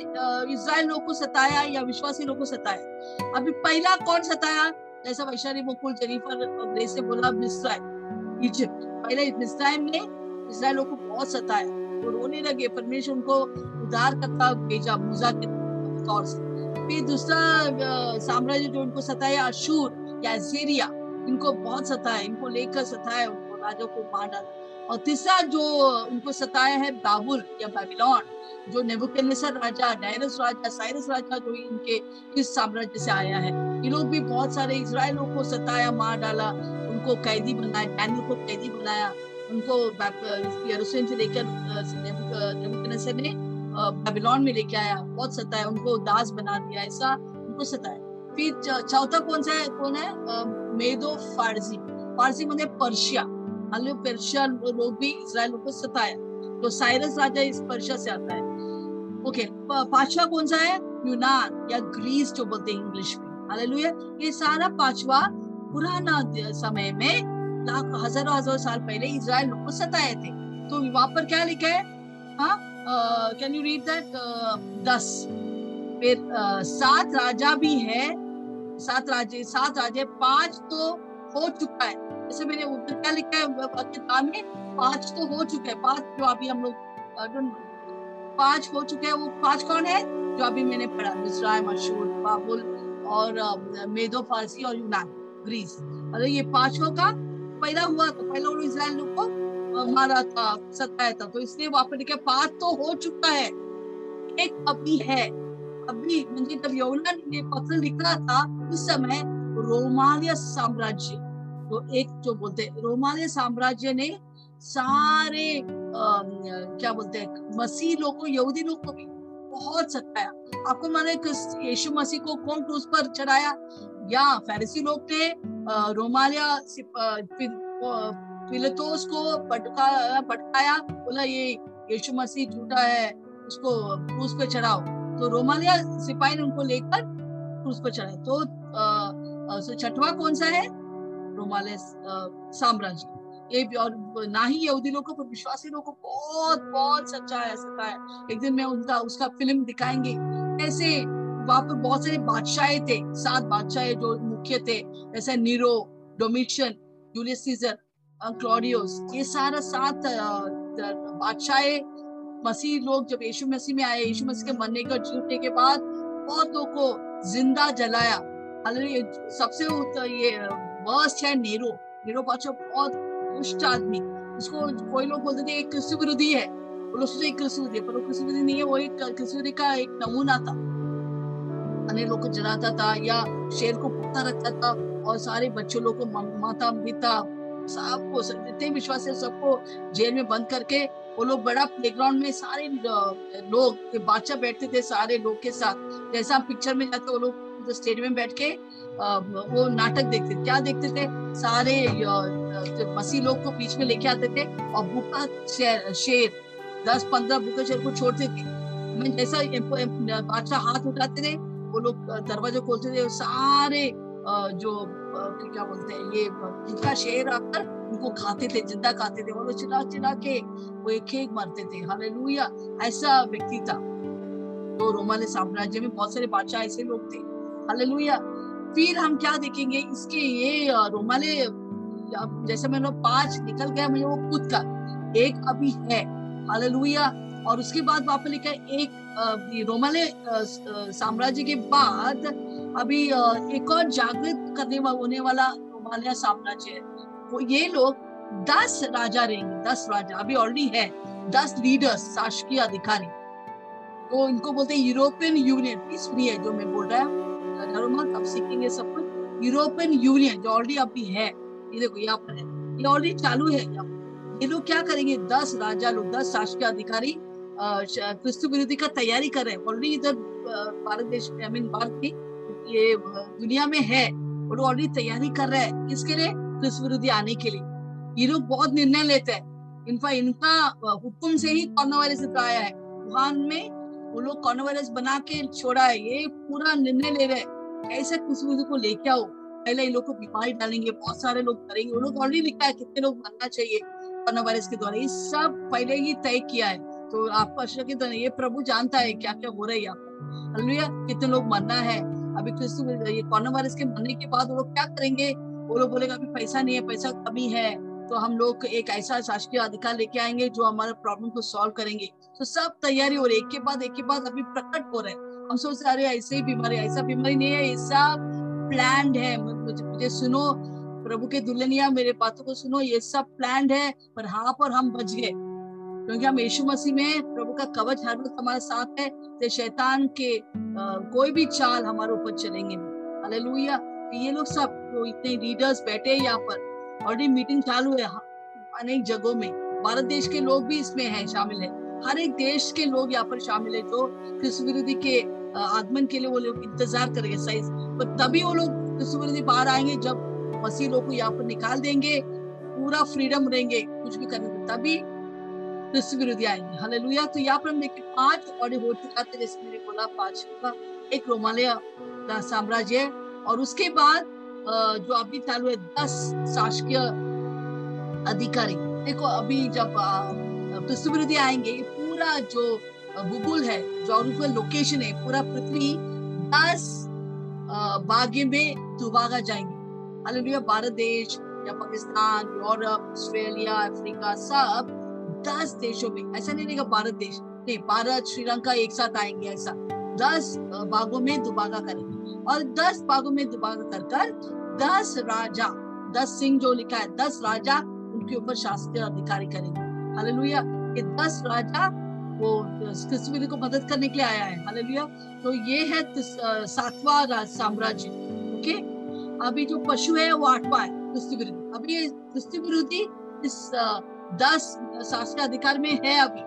S3: इसराइल लोग को सताया या विश्वासी लोग को सताया। अभी पहला कौन सताया? जैसा वैशाली मुकुल जरीफर से बोला, मिस्राइल, इजिप्ट। पहले मिस्राइल ने इसराइल लोग को बहुत सताया वो रोने लगे। परमेश्वर उनको उदार करता, भेजा मूजा के तौर से। फिर दूसरा साम्राज्य जो उनको सताया, अशूर या सीरिया इनको बहुत सताया, इनको लेकर सताया, उनको राजा को मार डाला। और तीसरा जो उनको सताया है बाबुल या बेबीलोन, जो नेबुकदनेस्सर राजा डायरस राजा, साइरस राजा जो इनके इस साम्राज्य से आया है। ये लोग भी बहुत सारे इसराइलों को सताया, मार डाला, उनको कैदी बनाया, डैनियल को कैदी बनाया। उनको यरूशलेम से लेकर नेबुकदनेस्सर ने बेबीलोन में लेके आया, बहुत सताया, उनको दास बना दिया, ऐसा उनको सताया। फिर चौथा कौन सा है, कौन है? मेदो फारसी। फारसी मतलब पर्शिया। हलो पर्शिया लोग भी इसराइल को सताया। तो साइरस राजा इस पर्शिया से आता है। ओके पांचवा कौन सा है? यूनान या ग्रीस जो बोलते हैं इंग्लिश में। हालेलुया। ये सारा पांचवा पुराना समय में लाख हज़ारों हज़ारों साल पहले इसराइल को सताए थे। तो वहाँ पर क्या लिखा है? हाँ कैन यू रीड दैट दस। फिर uh, सात राजा भी है। सात राजे सात राजे पाँच तो हो चुका है। जैसे मैंने उत्तर क्या लिखा है किताब में पाँच तो हो चुके हैं, पाँच जो अभी हम लोग पाँच हो चुके हैं, वो पाँच कौन है? जो अभी मैंने पढ़ा मिस्राइम अशूर बाबुल और मेदो फारसी और यूनान, ग्रीस। अरे ये पाँचों का पैदा हुआ तो पहले उन्होंने इसराइल लोग को मारा था, सताया था। तो इसलिए वहाँ पर लिखा पाँच तो हो चुका है। एक अभी है। अभी मुझे जब यमुना ने पत्र लिख था, उस समय रोमालिया साम्राज्य तो एक जो बोलते रोमालिया साम्राज्य ने सारे अम, क्या बोलते हैं मसीह लोग को यहूदी लोग को भी बहुत सताया। आपको माने यीशु मसीह को कौन क्रूस पर चढ़ाया? या फैरिसी लोग ने रोमालिया पिलातुस को भटका भटकाया बोला ये यीशु मसीह झूठा है उसको क्रूस पे चढ़ाओ। तो रोमालिया सिपाही ने उनको लेकर क्रूस पर चढ़ाया। तो अ, छठवा कौन सा है? रोमालिया अ, साम्राज्य। ये और ना ही यहूदी लोगों पर विश्वासी लोगों को बहुत बहुत सच्चा है सच्चा है। एक दिन में उनका उसका फ़िल्म दिखाएँगे। कैसे वहाँ पर बहुत सारे बादशाह थे सात बादशाह जो मुख्य थे। जैसे Nero Domitian Julius Caesar Claudius ये सारा सात बादशाह मसीह लोग जब यीशु मसीह में आए यीशु मसीह के मरने का जीतने के बाद बहुत लोग को ज़िंदा जलाया। सबसे ये वर्स्ट है नेरो नेरो बादशाह बहुत दुष्ट आदमी। उसको कोई लोग बोलते थे कृषि विरोधी है। कृषि विरोधी पर कृषि विरोधी नहीं है, वो एक कृषि विरोधी का एक नमूना था। लोग को जलाता था या शेर को रखता था और सारे बच्चों लोग को माता पिता सबको जितने विश्वास है, सबको जेल में बंद करके वो लोग बड़ा प्लेग्राउंड में सारे लोग, बादशाह बैठते थे सारे लोग के साथ। जैसा पिक्चर में जाते वो लोग स्टेडियम में बैठ के वो नाटक देखते थे। क्या देखते थे? सारे मसीह लोग को बीच में लेके आते थे और भूखा शेर, दस, पंद्रह भूखे शेर को छोड़ते थे। मैं जैसा बादशाह हाथ उठाते थे, वो लोग दरवाज़ा खोलते थे सारे जो क्या बोलते हैं, ये भूखा शेर आकर उनको खाते थे, ज़िंदा खाते थे। वो लोग चिल्ला चिल्ला के वो एक एक मरते थे। हालेलुया! ऐसा व्यक्ति था। तो रोमाले साम्राज्य में बहुत सारे बादशाह ऐसे लोग थे। हालेलुया! फिर हम क्या देखेंगे? इसके ये रोमाले जैसे मैंने पाँच निकल गया मुझे वो खुद का। एक अभी है। हालेलुया। और उसके बाद वहाँ पर लिखा है, एक रोमाले साम्राज्य के बाद अभी एक और जागृत करने होने वाला रोमालिया साम्राज्य है। वो ये लोग दस राजा रहेंगे, दस राजा। अभी ऑलरेडी है। दस लीडर्स शासकीय अधिकारी। तो इनको बोलते हैं यूरोपियन यूनियन सुनिए जो मैं बोल रहा हूँ। डरो मत अब सीखेंगे सब कुछ। यूरोपियन यूनियन जो ऑलरेडी अभी है, ये देखो, यहाँ पर है। ये ऑलरेडी चालू है ये लोग क्या करेंगे? दस राजा लोग, दस शासकीय अधिकारी क्रिस्तु विरोधी का तैयारी कर रहे हैं। ऑलरेडी इधर भारत देश आई मीन भारत की, ये दुनिया में है। और वो ऑलरेडी तैयारी कर रहे हैं किसके लिए? क्रिस्तु विरोधी आने के लिए। ये लोग बहुत निर्णय लेते हैं। इनका इनका हुक्म से ही कोरोना वायरस आया है। वुहान में वो लोग कोरोना वायरस बना के छोड़ा है। ये पूरा निर्णय ले रहे हैं। कैसे क्रिस्तु विरोधी को लेके आओ। पहले इन लोग को बीमारी डालेंगे, बहुत सारे लोग करेंगे वो लोग ऑलरेडी लिखा है कितने लोग मरना चाहिए कोरोना वायरस के द्वारा। ये सब पहले ही तय किया है। तो आपको आश्चर्य तो ये प्रभु जानता है क्या क्या हो रहा है यहाँ पर। कितने लोग मरना है। अभी क्रिस्तु ये कोरोना वायरस के मरने के बाद वो लोग क्या करेंगे? वो लोग बोलेगा, अभी पैसा नहीं है, पैसा कमी है। तो हम लोग एक ऐसा शासकीय अधिकार लेके आएँगे जो हमारे प्रॉब्लम को सॉल्व करेंगे। तो सब तैयारी हो रही है। एक के बाद, एक के बाद अभी प्रकट हो रहे हैं। हम सोच अरे ऐसे ही बीमारी ऐसा बीमारी नहीं है सब प्लान है। मुझे, मुझे सुनो प्रभु के दुल्हनिया मेरे बातों को सुनो ये सब प्लान है पर हाँ पर हम बच गए। क्योंकि हम यीशु मसीह में प्रभु का कवच हर वक्त हमारे साथ है तो शैतान के अ, कोई भी चाल हमारे ऊपर चलेंगे हालेलुया तो ये लोग सब जो इतने लीडर्स बैठे हैं यहाँ पर। ऑलरेडी मीटिंग चालू है अनेक जगहों में। भारत देश के लोग भी इसमें हैं शामिल है। हर एक देश के लोग यहाँ पर शामिल है जो कृष्ण विरोधी के आगमन के लिए वो लोग इंतज़ार करेंगे सही पर तभी वो लोग कृष्ण विरोधी बाहर आएँगे जब मसीह लोग को यहाँ पर निकाल देंगे, पूरा फ्रीडम रहेंगे, कुछ भी करने तभी कृष्ण विरोधी आएँगे। हालेलुया तो यहाँ पर हम देखते पाँच और हो चुका था जैसे मैंने बोला, पाँच का एक रोमालय साम्राज्य है। और उसके बाद जो अभी चालू है, दस शासकीय अधिकारी। देखो, अभी जब कृष्ण विरोधी आएँगे पूरा जो भूगोल है जोग्राफिकल लोकेशन है, पूरा पृथ्वी दस भाग्य में दुभागा जाएँगे। हालेलुया, भारत देश या पाकिस्तान, यूरोप, ऑस्ट्रेलिया, अफ्रीका, सब दस देशों में। ऐसा नहीं रहेगा भारत देश। नहीं, भारत, श्रीलंका एक साथ आएँगे ऐसा। दस भागों में दुबागा करेंगे। और दस भागों में दुबागा कर कर दस राजा, दस सिंह जो लिखा है, दस राजा उनके ऊपर शास्त्रीय अधिकारी करेंगे। हालेलुया ये दस राजा वो क्रिस्टविल को मदद करने के लिए आया है। हालेलुया तो ये है सातवां राज, साम्राज्य। ओके अभी जो पशु है, वो आठवां है क्रिस्ती विरोधी अभी ये विरोधी इस दस शास्त्रीय अधिकार में है अभी।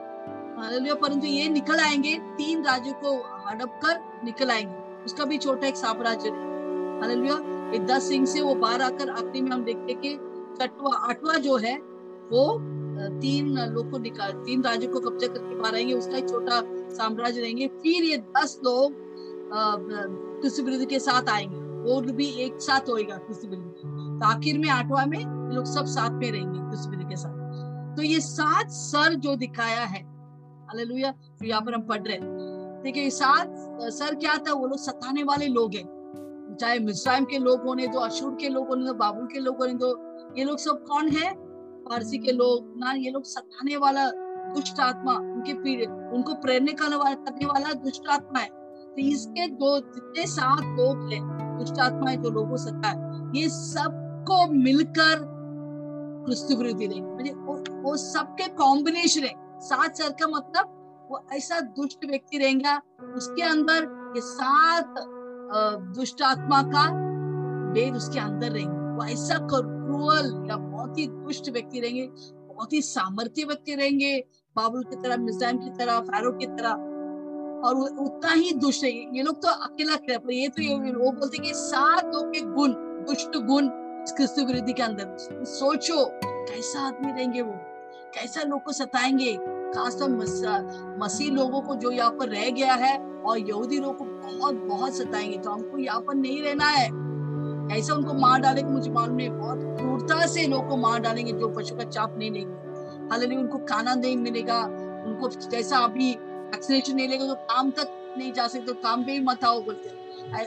S3: हालेलुया परंतु ये निकल आएँगे, तीन राज्यों को हड़प कर निकल आएँगे। उसका भी छोटा एक साम्राज्य है। हालेलुया ये दस सिंह से वो बाहर आकर आखिरी में हम देखते कि छठवा, आठवां जो है, वो तीन लोग को निकाल तीन राज्यों को कब्जा करके आएँगे उसका एक छोटा साम्राज्य रहेंगे फिर ये दस लोग अ, कृषि के साथ आएँगे वो भी एक साथ होएगा कृषि विरोधी तो आखिर में आठवा में ये लोग सब साथ में रहेंगे कृषि विरोधी के साथ। तो ये सात सर जो दिखाया है हालेलुया तो यहाँ पर हम पढ़ रहे हैं। देखिए ये सात सर क्या था? वो लोग सताने वाले लोग हैं। चाहे मिस्राइम के लोग होने दो अशूर के लोग होने दो बाबुल के लोग होने दो ये लोग सब कौन है? पारसी के लोग ना ये लोग सताने वाला दुष्ट आत्मा उनके पीड़े उनको प्रेरणे करने वाला करने वाला दुष्ट आत्मा है। तो इसके दो जितने सात लोग हैं दुष्ट आत्माएँ जो लोगों सता है ये सबको मिलकर क्रिस्तु विरोधी रहेंगे म्हणजे वो, वो सबके कॉम्बिनेशन है। सात सर का मतलब वो ऐसा दुष्ट व्यक्ति रहेगा उसके अंदर ये सात दुष्ट आत्मा का भेद उसके अंदर रहेंगे। वो ऐसा क्रूअल या बहुत ही दुष्ट व्यक्ति रहेंगे बहुत ही सामर्थ्य व्यक्ति रहेंगे बाबुल की तरह मिजाइम की तरह फैरो की तरह। और उतना ही दुष्ट है ये लोग तो अकेला पर ये तो ये वो बोलते कि सात लोग के गुण दुष्ट गुण क्रिस्तु विरोधी के अंदर। सोचो कैसा आदमी रहेंगे वो? कैसा लोग को सताएँगे? खासतौर तो मसीह लोगों को जो यहाँ पर रह गया है और यहूदी लोगों को बहुत बहुत सताएँगे। तो हमको यहाँ पर नहीं रहना है। ऐसा उनको मार डालेंगे, मुझे मालूम है, बहुत क्रूरता से लोग को मार डालेंगे जो पशु का चाप नहीं लेंगे। हालाँकि उनको खाना नहीं मिलेगा, उनको जैसा अभी वैक्सीनेशन नहीं लेगा तो काम तक नहीं जा सकते तो काम पे ही मत आओ बोलते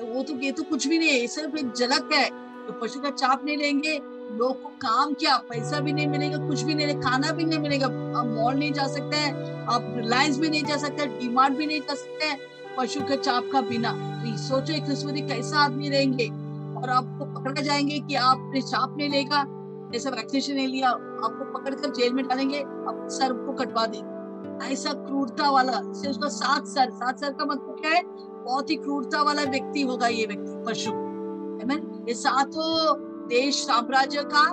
S3: वो तो ये तो कुछ भी नहीं है सिर्फ़ एक झलक है तो पशु का चाप नहीं लेंगे, लोग को काम क्या, पैसा भी नहीं मिलेगा, कुछ भी नहीं खाना भी नहीं मिलेगा, आप मॉल नहीं जा सकते हैं आप रिलायंस भी नहीं जा सकते डीमार्ट भी नहीं जा सकते, पशु के चाप का बिना। तो सोचो एक कैसा आदमी रहेंगे? और आपको पकड़ा जाएँगे कि आपने छाप नहीं लेगा जैसा वैक्सीनेशन नहीं लिया आपको पकड़ कर जेल में डालेंगे आप सर को कटवा देंगे। ऐसा क्रूरता वाला से उसका सात सर सात सर का मतलब क्या है? बहुत ही क्रूरता वाला व्यक्ति होगा ये व्यक्ति पशु। ये सातों देश साम्राज्य का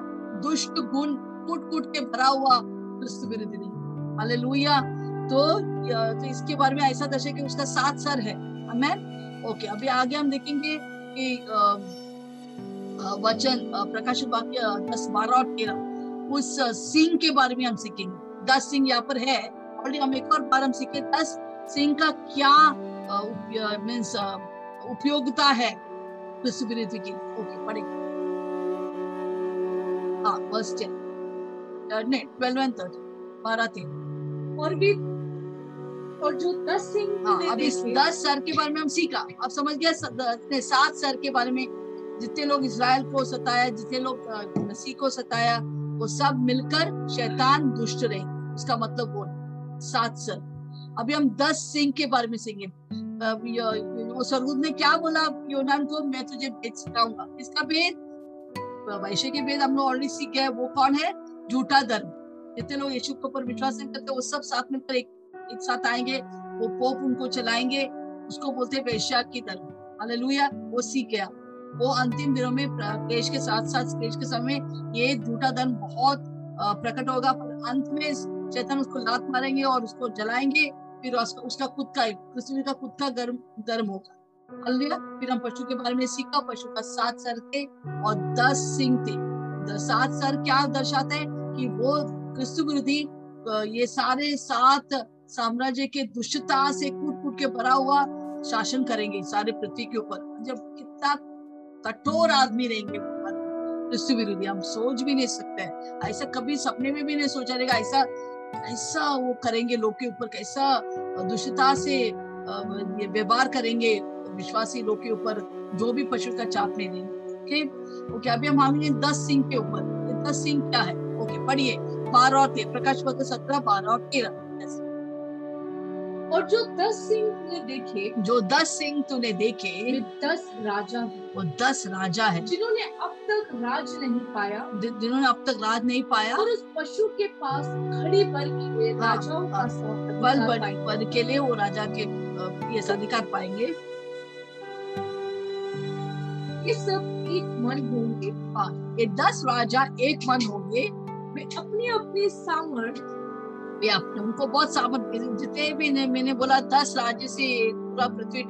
S3: दुष्ट गुण कूट कूट के भरा हुआ क्रिस्त नहीं। हालेलुया तो, तो इसके बारे में ऐसा दर्शक उसका सात सर है। ओके अभी आगे हम देखेंगे कि वचन प्रकाश वाक्य दस बारह और तेरह उस सिंह के बारे में हम सीखेंगे। दस सिंह यहाँ पर है। ऑलरेडी हम एक और बार हम सीखे। दस सिंह का क्या मीन्स उपयोगिता है? की। ओके पढ़ेंगे। हाँ वर्स टेन नहीं ट्वेल्व एंड थर्टीन बारह तेरह।
S4: और भी और जो दस सिंह
S3: हाँ
S4: देखे,
S3: दस सर के बारे में हम सीखा। अब समझ गया सात सर के बारे में। जितने लोग इसराइल को सताया, जितने लोग मसीह को सताया, वो सब मिलकर शैतान दुष्ट रहे। उसका मतलब वो सात सर अभी हम दस सिंह के बारे में वो सरगुद ने क्या बोला योनान को? मैं तुझे भेद सिखाऊँगा इसका भेद? वैश्य के भेद। हम लोग ऑलरेडी सीख गए। वो कौन है? झूठा धर्म। जितने लोग यीशु के ऊपर विश्वास नहीं करते, वो सब साथ मिलकर एक एक साथ आएँगे। वो पोप उनको चलाएँगे। उसको बोलते वैश्या की धर्म। हालेलुया। वो सीख गया। वो अंतिम दिनों में देश के साथ साथ देश के समय ये झूठा धर्म बहुत प्रकट होगा। पर अंत में चैतन उसको लात मारेंगे और उसको जलाएँगे फिर उसका, उसका खुद का पृथ्वी का खुद का धर्म धर्म होगा। हालेलुया। फिर हम पशु के बारे में सीखा। पशु का सात सर थे और दस सिंह थे। सात सर क्या दर्शाते हैं कि वो क्रिस्तु विरोधी ये सारे सात साम्राज्य के दुष्टता से कूट कूट के भरा हुआ शासन करेंगे सारे पृथ्वी के ऊपर। जब कितना कठोर आदमी रहेंगे क्रिस्तु विरोधी, हम सोच भी नहीं सकते ऐसा कभी सपने में भी नहीं सोचा रहेगा ऐसा ऐसा वो करेंगे, लोग के ऊपर कैसा दुष्टता से व्यवहार करेंगे, विश्वासी लोग के ऊपर, जो भी पशु का चाप नहीं देंगे ओके अभी हम आएँगे दस सिंह के ऊपर। दस सिंह क्या है? ओके पढ़िए। बारह और तेरह, प्रकाश पत्र सत्रह, बारह और तेरह.
S4: और जो दस सिंह तूने देखे
S3: जो दस सिंह तूने देखे
S4: वे दस राजा हैं।
S3: वो दस राजा है।
S4: जिन्होंने अब तक राज नहीं पाया।
S3: जिन्होंने अब तक राज नहीं पाया।
S4: और उस पशु के पास खड़ी बल के लिए
S3: हाँ,
S4: राजाओं का
S3: बल बल के लिए वो राजा के ये अधिकार पाएँगे।
S4: ये सब एक मन होंगे।
S3: हाँ ये दस राजा एक मन होंगे।
S4: वे अपनी अपनी सामर्थ
S3: वे अपने उनको बहुत सामर्थ जितने भी ने, मैंने बोला दस राज्य से पूरा पृथ्वी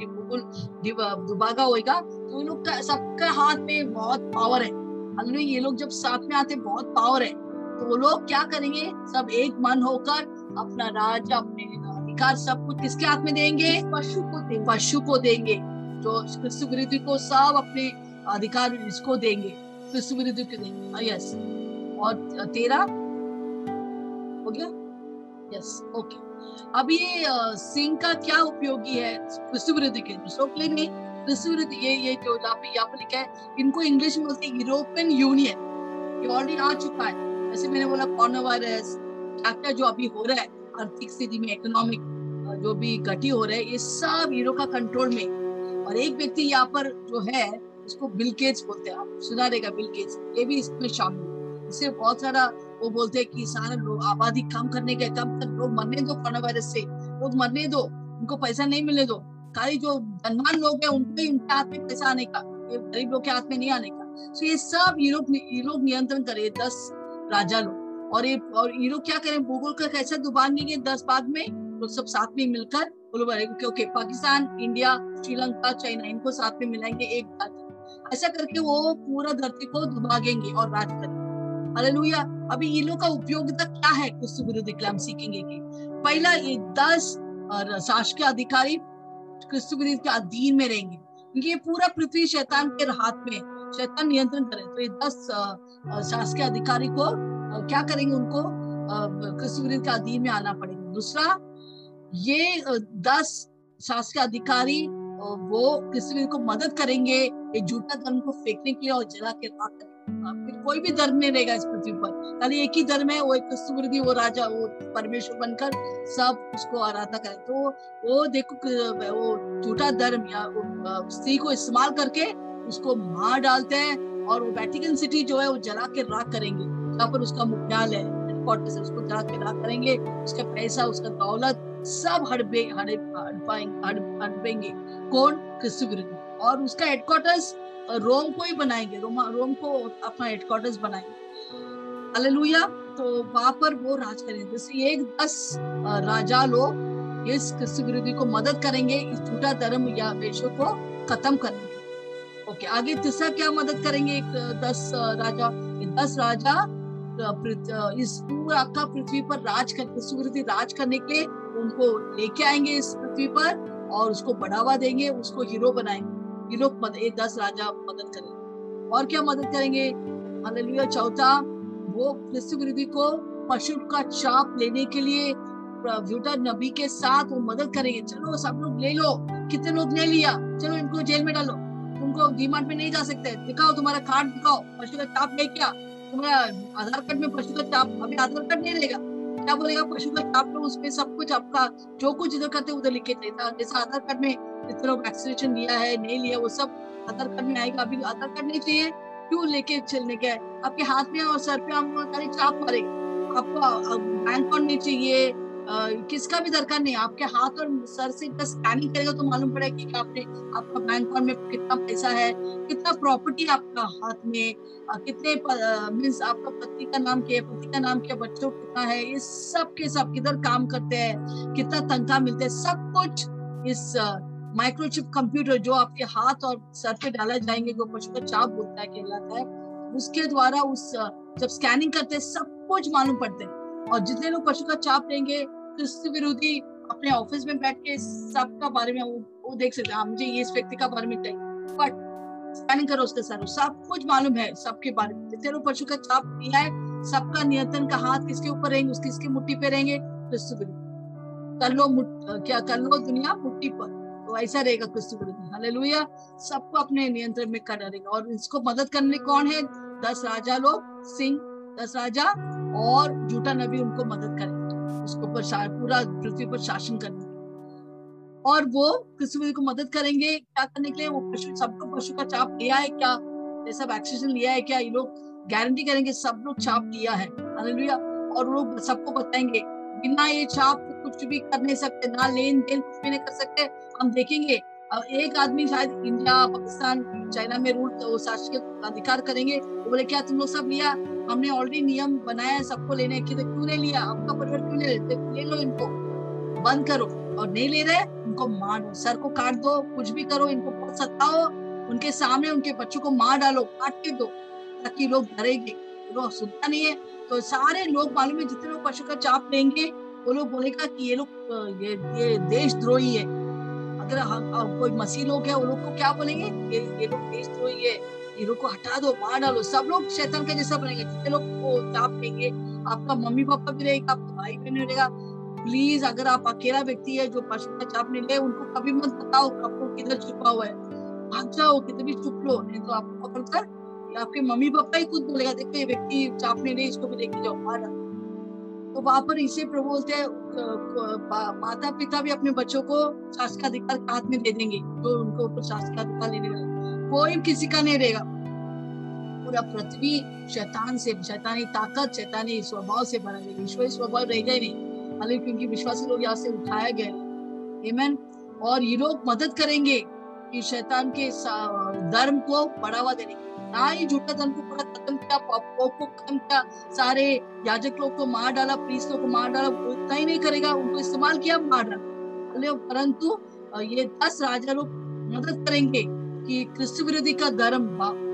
S3: दुभागा होएगा तो उन लोग का सबका हाथ में बहुत पावर है। हालेलुया ये लोग जब साथ में आते बहुत पावर है। तो वो लोग क्या करेंगे? सब एक मन होकर अपना राज्य अपने अधिकार सब कुछ किसके हाथ में देंगे?
S4: पशु को देंगे।
S3: पशु को देंगे। जो कृष्ण विरोधी को सब अपने अधिकार इसको देंगे। कृष्ण विरोधी को देंगे। यस और तेरा? हो गया? यस ओके अब ये सिंह का क्या उपयोगी है? विरोधी के लिए नहीं क्रिस्तु ये ये जो यहाँ पे लिखा है, इनको इंग्लिश में बोलते यूरोपियन यूनियन। ये ऑलरेडी आ चुका है। जैसे मैंने बोला, कोरोना वायरस क्या जो अभी हो रहा है, आर्थिक स्थिति में इकोनॉमिक जो भी घटी हो रहा है, ये सब यूरो का कंट्रोल में। और एक व्यक्ति यहाँ पर जो है, उसको बिल गेट्स बोलते हैं आप। सुना रहेगा बिल गेट्स ये भी इसमें शामिल है। इससे बहुत सारा वो बोलते हैं कि सारा लोग आबादी कम करने के कम तक लोग मरने दो कोरोना वायरस से। लोग मरने दो, उनको पैसा नहीं मिलने दो। खाली जो धनवान लोग हैं, उनको ही उनके हाथ में पैसा आने का, ये गरीब लोग के हाथ में नहीं आने का। तो ये सब यूरोप ये लोग नियंत्रण करे दस राजा लोग। और ये और ये लोग क्या करें? भूगोल का कैसा दुबानेंगे दस बाद में? लोग सब साथ में मिलकर okay, Pakistan, India, Sri Lanka, China, इनको साथ में मिलाएँगे एक धरती ऐसा करके वो पूरा धरती को दुबागेंगे और राज करेंगे। हालेलुया अभी ये लोग का उपयोगिता क्या है? क्रिस्तु विरोधी के हम सीखेंगे कि पहला ये दस और शासकीय अधिकारी क्रिस्तु के अधीन में रहेंगे। क्योंकि ये पूरा पृथ्वी शैतान के हाथ में, शैतान नियंत्रण करे तो ये दस शासकीय अधिकारी को क्या करेंगे उनको? क्रिस्तु के अधीन में आना पड़ेगा। दूसरा, ये दस शासकीय अधिकारी वो विरोधी को मदद करेंगे ये झूठा धर्म को फेंकने के लिए और जला के राख करेंगे। फिर कोई भी धर्म नहीं रहेगा इस पृथ्वी पर। खाली एक ही धर्म है वो एक विरोधी वो राजा वो परमेश्वर बनकर सब उसको आराधना करें। तो वो देखो वो झूठा धर्म या स्त्री को इस्तेमाल करके उसको मार डालते हैं और वो वेटिकन सिटी जो है वो जला के राख करेंगे। जहाँ पर उसका मुख्यालय है, उसको जला के राख करेंगे। उसका पैसा उसका दौलत सब हड़पे हड़प हड़पेंगे कौन? क्रिस्तु विरोधी और उसका हेडक्वार्टर्स रोम को ही बनाएँगे। रोमा, रोम को अपना हेडक्वार्टर्स बनाएँगे। हालेलुया तो वहाँ पर वो राज करेंगे। जैसे एक दस राजा लोग इस क्रिस्तु विरोधी को मदद करेंगे, इस झूठा धर्म या वेशों को खत्म करने ओके आगे तीसरा क्या मदद करेंगे? एक दस राजा दस राजा इस पूरा का पृथ्वी पर राज कर राज करने के लिए उनको लेके आएँगे इस पृथ्वी पर और उसको बढ़ावा देंगे, उसको हीरो बनाएँगे। ये लोग दस राजा मदद करेंगे। और क्या मदद करेंगे? चौथा, वो विरोधी को पशु का चाप लेने के लिए नबी के साथ वो मदद करेंगे। चलो, सब लोग ले लो। कितने लोग ले लिया? चलो, इनको जेल में डालो। तुमको डीमार्ट में नहीं जा सकते। दिखाओ तुम्हारा कार्ड, दिखाओ। पशु का चाप ले क्या? तुम्हारा आधार कार्ड में पशु का चाप, अभी आधार कार्ड नहीं लेगा क्या बोलेगा पशु का उसमें सब कुछ आपका, जो कुछ इधर करते उधर लिखे देता जैसे आधार कार्ड में तरह वैक्सीनेशन लिया है, नहीं लिया, वो सब आधार कार्ड में आएगा। अभी आधार कार्ड नहीं चाहिए, क्यों लेके चलने का आपके हाथ में और सर पे हम सारी चाप मारे। आपको बैंक अकाउंट नहीं चाहिए किसका भी दरकार नहीं, आपके हाथ और सर से बस स्कैनिंग करेगा तो मालूम पड़ेगा कि आपने, आपका बैंक अकाउंट में कितना पैसा है, कितना प्रॉपर्टी आपका हाथ में कितने मीन्स आपका पति का नाम क्या है, पति का नाम क्या बच्चों कितना है, ये सब के सब किधर काम करते हैं, कितना तनख्वाह मिलते हैं, सब कुछ इस माइक्रोचिप कंप्यूटर जो आपके हाथ और सर पे डाला जाएँगे, जो पशु का चाप बोलता है, कहलाता है, उसके द्वारा उस जब स्कैनिंग करते हैं, सब कुछ मालूम पड़ते हैं। और जितने लोग पशु का चाप लेंगे तो विरोधी अपने ऑफ़िस में बैठ के सबका बारे में वो, देख सकते हैं। हाँ, मुझे ये इस व्यक्ति का बारे में चाहिए। बट स्कैनिंग करो उसके सर सब कुछ मालूम है सबके बारे में। लोग पशु का चाप लिया है सबका नियंत्रण का हाथ किसके ऊपर रहेंगे उसकी किसकी मुट्ठी पे रहेंगे? क्रिस्तु विरोधी। कर लो क्या कर लो दुनिया मुट्ठी पर। तो ऐसा रहेगा क्रिस्तु विरोधी। हालेलुया सबको अपने नियंत्रण में कर रहेगा। और इसको मदद करने कौन है? दस राजा लोग सिंह दस राजा और झूठा नबी उनको मदद करेंगे उसके पूरा पृथ्वी पर शासन करने और वो किसी को मदद करेंगे, क्या करने के लिए? वो पशु, सबको पशु का चाप लिया है क्या? ये सब एक्सीजन लिया है क्या? ये लोग गारंटी करेंगे, सब लोग चाप लिया है। हालेलुया और लोग सबको बताएँगे, बिना ये चाप कुछ भी कर नहीं सकते, ना लेन देन कुछ भी नहीं कर सकते। हम देखेंगे एक आदमी शायद इंडिया पाकिस्तान चाइना में रूल तो शासकीय अधिकार करेंगे। वो बोले क्या तुम लोग सब लिया? हमने ऑलरेडी नियम बनाया है सबको लेने की तो क्यों नहीं लिया? आपका परिवार क्यों नहीं लेते? ले लो इनको। बंद करो। और नहीं ले रहे उनको मारो। सर को काट दो कुछ भी करो इनको सताओ। उनके सामने उनके बच्चों को मार डालो काट के दो ताकि लोग डरेंगे। लोग सुनता नहीं है? तो सारे लोग मालूम है जितने लोग पशु का चाप लेंगे वो लोग बोलेगा कि ये लोग ये, ये देशद्रोही है। अगर हम कोई मसीह लोग है वो लोग को क्या बोलेंगे? ये ये लोग देशद्रोही है ये लोग को हटा दो, मार डालो। सब लोग शैतान के जैसा बनेंगे। जितने लोग को चाप लेंगे, आपका मम्मी पापा भी रहेगा, आपका भाई बहन रहेगा। प्लीज़ अगर आप अकेला व्यक्ति है, जो पशु का चाप नहीं ले उनको कभी मत बताओ आपको किधर छुपा हुआ है। भाग जाओ, किधर भी छुप लो। नहीं तो आपको पकड़कर आपके मम्मी पापा ही खुद बोलेगा, देखो, ये व्यक्ति चाप नहीं ले इसको भी लेके जाओ, मार डालो। तो वहाँ पर इसे प्रभु बोलते हैं माता पिता भी अपने बच्चों को शासक अधिकार हाथ में दे देंगे, जो उनको ऊपर शासक अधिकार लेने वाले कोई किसी का नहीं रहेगा। पूरा पृथ्वी शैतान से, शैतानी ताकत, शैतानी स्वभाव से भरा गया ईश्वरी स्वभाव रहेगा ही नहीं, हालाँकि क्योंकि विश्वासी लोग यहाँ से उठाया गया हेमन और ये लोग मदद करेंगे कि शैतान के धर्म को बढ़ावा देने की। ही झूठा धन को पूरा खत्म किया पापों को खत्म किया। सारे याजक लोग को मार डाला प्रीस्तों को मार डाला उतना ही नहीं करेगा, उनको इस्तेमाल किया, मार डाला। परंतु ये दस राजा लोग मदद करेंगे कि क्रिस्त विरोधी का धर्म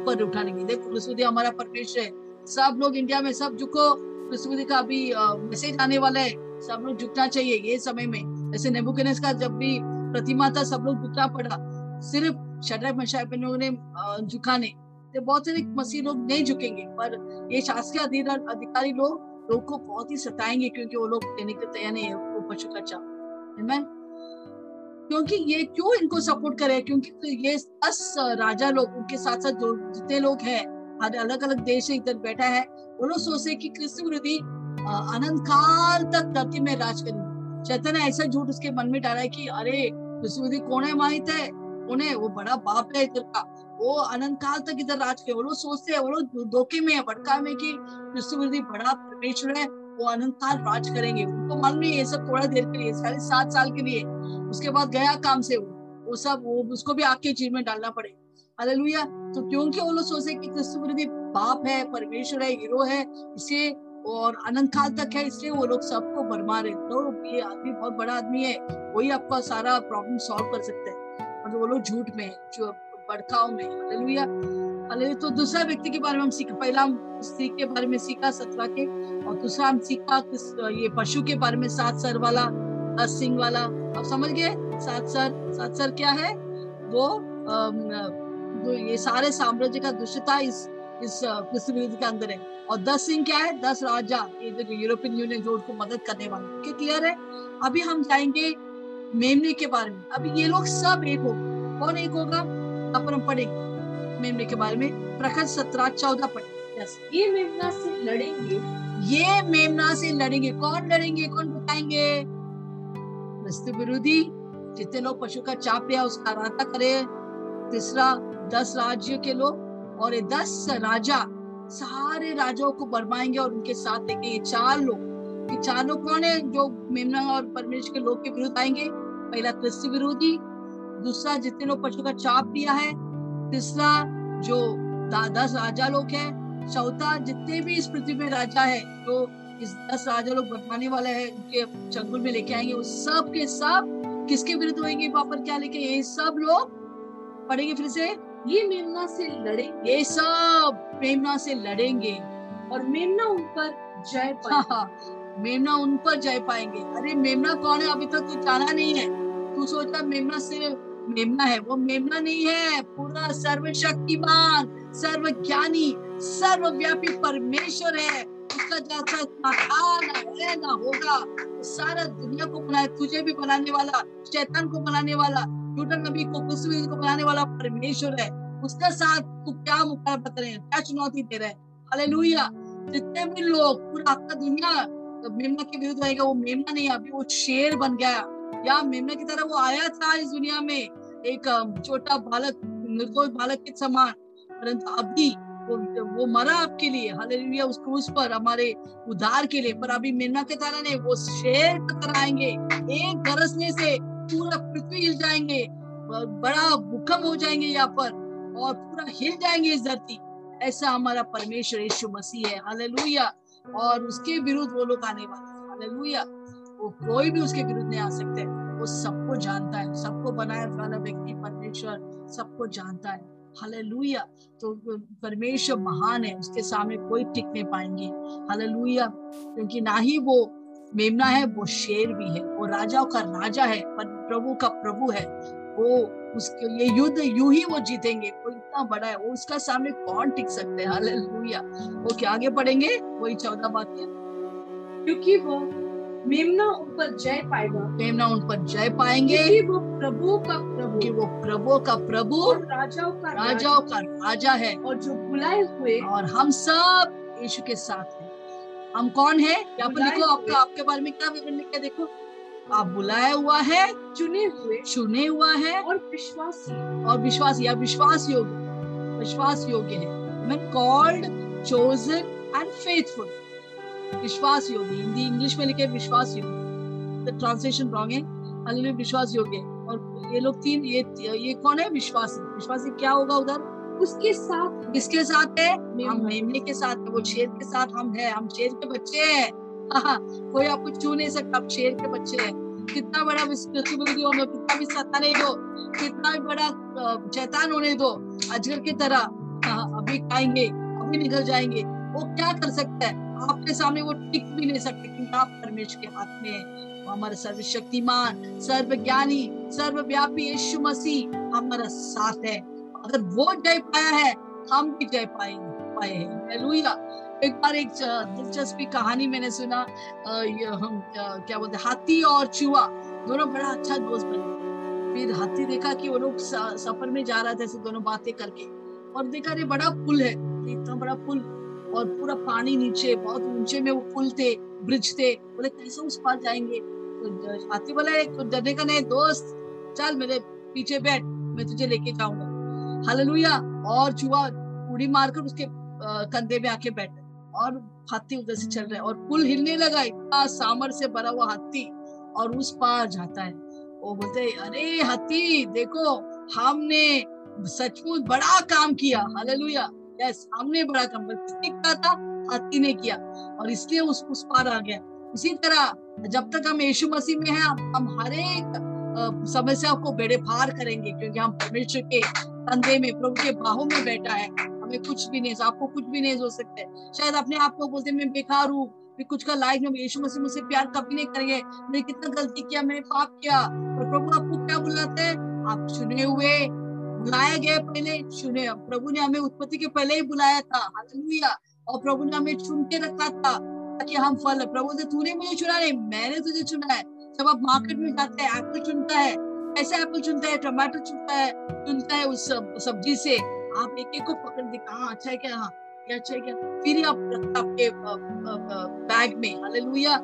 S3: पर उठाने की देखो, क्रिस्त विरोधी हमारा परमेश्वर है। सब लोग इंडिया में, सब झुको। क्रिस्त विरोधी का अभी मैसेज आने वाला है। सब लोग झुकना चाहिए ये समय में। जैसे नेबुकनेस का जब भी प्रतिमा था, सब लोग झुकना पड़ा। सिर्फ़ शटर मशाह ने झुकाने तो बहुत सारे मसीह लोग नहीं झुकेंगे, पर ये शासकीय अधिकारी लोग लोग को बहुत ही सताएँगे, क्योंकि वो लोग देने के तैयार नहीं है पशु का चाप क्योंकि ये क्यों इनको सपोर्ट करे क्योंकि तो ये दस राजा लोग, उनके साथ साथ जो जितने लोग हैं, हर अलग अलग देश से इधर बैठा है, वो लोग सोचते कि कृष्ण विरोधी अनंत काल तक धरती में राज करेंगे। चैतन्य ऐसा झूठ उसके मन में डाला है कि, अरे कृष्ण विरोधी कौन है माहित है? उन्हें वो बड़ा बाप है इधर का। वो अनंत काल तक इधर राज के वो सोचते हैं, वो लोग धोखे में है भटका में कि कृष्ण विरोधी बड़ा परमेश्वर है, वो अनंत काल राज करेंगे। उनको मालूम नहीं ये सब थोड़ा देर के लिए, साढ़े सात साल के लिए। उसके बाद गया काम से वो वो सब, वो उसको भी आके चीज़ में डालना पड़े। हालेलुया। तो क्योंकि वो लोग सोचे कि कृष्ण विरोधी बाप है, परमेश्वर है, हीरो है, इसे और अनंत काल तक है, इसलिए वो लोग सबको भरमा रहे तो ये आदमी बहुत बड़ा आदमी है, वही आपका सारा प्रॉब्लम सॉल्व कर सकते हैं। मतलब वो लोग झूठ में जो भड़काव में। हालेलुया। हालेलुया। तो दूसरा व्यक्ति के बारे में हम सीखा, पहला हम स्त्री के बारे में सीखा सतरा के। और दूसरा हम सीखा ये पशु के बारे में, सात सर वाला, दस सिंह वाला। आप समझ गए? सात सर। सात सर क्या है? वो जो ये सारे साम्राज्य का दुष्टता इस इस युद्ध के अंदर है। और दस सिंह क्या है? दस राजा, ये जो यूरोपियन यूनियन जो उनको मदद करने वाले। क्या क्लियर है? अभी हम जाएँगे मेमने के बारे में। अभी ये लोग सब एक हो कौन एक होगा? अपन पढ़ेंगे मेमने के बारे में प्रखंड सत्रह चौदह पढ़े
S4: ये मेमना से लड़ेंगे।
S3: ये मेमना से लड़ेंगे। कौन लड़ेंगे? कौन बताएँगे? विरोधी। जितने लोग पशु का चाप लिया उसका राता करे। तीसरा दस राज्यों के लोग और ये दस राजा सारे राजाओं को बरमाएँगे और उनके साथ लेके ये चार लोग। ये चार लोग कौन है? जो मेमना और परमेश्वर के लोग के विरुद्ध आएँगे। पहला कृष्ण विरोधी। दूसरा जितने लोग पशु का चाप लिया है तीसरा जो दस राजा लोग हैं चौथा जितने भी इस पृथ्वी में राजा है जो इस दस राजा लोग बताने वाले हैं उनके चंगुल में लेके आएँगे वो सब के सब किसके विरुद्ध होंगे वहाँ पर क्या लेके ये सब लोग पढ़ेंगे फिर से
S4: ये मेमना से लड़ेंगे
S3: ये सब मेमना से लड़ेंगे
S4: और मेमना उन पर जय
S3: मेमना उन पर जय पाएँगे। अरे मेमना कौन है? अभी तक तो जाना नहीं है। तू सोचा मेमना से मेमना है, वो मेमना नहीं है, पूरा सर्वशक्तिमान, सर्वज्ञानी, सर्वव्यापी परमेश्वर है। उसका जैसा महान है ना होगा सारा दुनिया को बनाए, तुझे भी बनाने वाला, शैतान को बनाने वाला झूठा नबी को कुछ को बनाने वाला परमेश्वर है। उसका साथ तू क्या मुकाबला कर रहे हैं? क्या चुनौती दे रहे हैं? हालेलुया। जितने भी लोग, पूरा आपका दुनिया मेमना के विरुद्ध रहेगा, वो मेमना नहीं, अभी वो शेर बन गया। या मेमना की तरह वो आया था इस दुनिया में, एक छोटा बालक, निर्दोष बालक के समान। परंतु अभी वो वो मरा आपके लिए, हालेलुया, उस क्रूस पर, हमारे उद्धार के लिए। पर अभी मेमना के तरह नहीं, वो शेर की तरह आएँगे, एक गरजने से पूरा पृथ्वी हिल जाएँगे बड़ा भूकंप हो जाएँगे यहाँ पर, और पूरा हिल जाएँगे इस धरती। ऐसा हमारा परमेश्वर यीशु मसीह है, हालेलुया। और उसके विरुद्ध वो लोग आने वाले हालेलुया। वो कोई भी उसके विरुद्ध नहीं आ सकते। वो सबको जानता है। सबको बनाया वाला व्यक्ति परमेश्वर सबको जानता है। हालेलुया। तो परमेश्वर महान है। उसके सामने कोई टिक नहीं पाएँगे। हालेलुया। क्योंकि ना ही वो मेमना है, वो शेर भी है। वो राजाओं का राजा है, पर प्रभु का प्रभु है। वो उसके ये युद्ध यू ही वो जीतेंगे। वो इतना बड़ा है। वो उसका सामने कौन टिक सकते हैं? हालेलुया। वो क्या आगे पढ़ेंगे वही चौदह बातें।
S4: क्योंकि वो मेमना उन पर जय पाएगा।
S3: मेमना उन पर जय पाएँगे।
S4: क्योंकि वो प्रभु का प्रभु।
S3: कि वो प्रभु का प्रभु
S4: और राजाओं का
S3: राजाओं का राजा है।
S4: और जो बुलाए हुए
S3: और हम सब यीशु के साथ हैं। हम कौन है? यहाँ पर लिखो आपका आपके बारे में क्या विवरण लिखा देखो। आप बुलाया हुआ है
S4: चुने हुए।
S3: चुने हुआ है।
S4: और विश्वास।
S3: और विश्वास या विश्वास योग्य विश्वास योग्य है मैं कॉल्ड चोजन एंड फेथफुल विश्वास योग्य हिंदी इंग्लिश में लिखे विश्वास योग्य ट्रांसलेशन रॉन्ग है हालेलुया विश्वास योग्य और ये लोग तीन ये ये कौन है? विश्वासी। विश्वासी क्या होगा उधर?
S4: उसके साथ
S3: किसके साथ है? हम
S4: मेमने
S3: के साथ है वो शेर के साथ हम है हम शेर के बच्चे हैं। हाँ, कोई आपको छू नहीं सकता आप शेर के बच्चे हैं। कितना बड़ा रिस्पॉन्सिबिलिटी होने कितना भी सताने दो कितना भी बड़ा चैतान होने दो अजगर की तरह। हाँ, अभी खाएँगे अभी निकल जाएँगे। वो क्या कर सकता है? आपके सामने वो टिक भी नहीं सकते क्योंकि आप परमेश्वर के हाथ में है। हमारा सर्वशक्तिमान, सर्वज्ञानी, सर्वव्यापी यीशु मसीह हमारा साथ है। अगर वो जय पाया है, हम भी जय पाएँगे पाए हैं। हालेलुया। एक बार एक दिलचस्पी कहानी मैंने सुना हम क्या बोलते हाथी और चूहा, दोनों बड़ा अच्छा दोस्त बने। फिर हाथी देखा कि वो लोग सफ़र में जा रहे थे, ऐसे दोनों बातें करके। और देखा रे बड़ा पुल है, इतना बड़ा पुल और पूरा पानी नीचे, बहुत ऊँचे में वो पुल थे, ब्रिज थे। बोले, कैसे उस पार जाएँगे? तो हाथी बोला, एक डरने का नहीं, दोस्त, चल मेरे पीछे बैठ, मैं तुझे लेके जाऊँगा। हालेलुया। और चूहा उड़ी मारकर उसके कंधे में आके बैठ। और हाथी उधर से चल रहा है और पुल हिलने लगा। इतना सामर से भरा हुआ हाथी और उस पार जाता है। वो बोलते अरे हाथी, देखो, हमने सचमुच बड़ा काम किया। हालेलुया। यस हमने बड़ा किया किसने किया था, हाथी ने किया और इसलिए उस उस पार आ गया। उसी तरह जब तक हम यीशु मसीह में हैं, हम हर एक समस्या को बेड़े पार करेंगे क्योंकि हम परमेश्वर के कंधे में, प्रभु के बाहों में बैठा है। हमें कुछ भी नहीं, आपको कुछ भी नहीं हो सकता शायद अपने आप को बोलते मैं बेकार हूँ, मैं कुछ का लायक नहीं यीशु मसीह मुझसे प्यार कभी नहीं करेंगे। मैंने कितना गलती किया, मैंने पाप किया और प्रभु आपको क्या बुलाते हैं? आप चुने हुए बुलाए गया पहले चुने प्रभु ने हमें उत्पत्ति के पहले ही बुलाया था। हालेलुया। और प्रभु ने हमें चुन के रखा था ताकि हम फल प्रभु से तूने मुझे चुना नहीं, मैंने तुझे चुना है। जब आप मार्केट में जाते हैं एप्पल चुनता है ऐसा एप्पल चुनता है? टमाटर चुनता है चुनता है उस सब्ज़ी से। आप एक एक को पकड़ देखा। कहा अच्छा है क्या? हाँ। अच्छा क्या? फिर आप आपके बैग में, हालेलुया।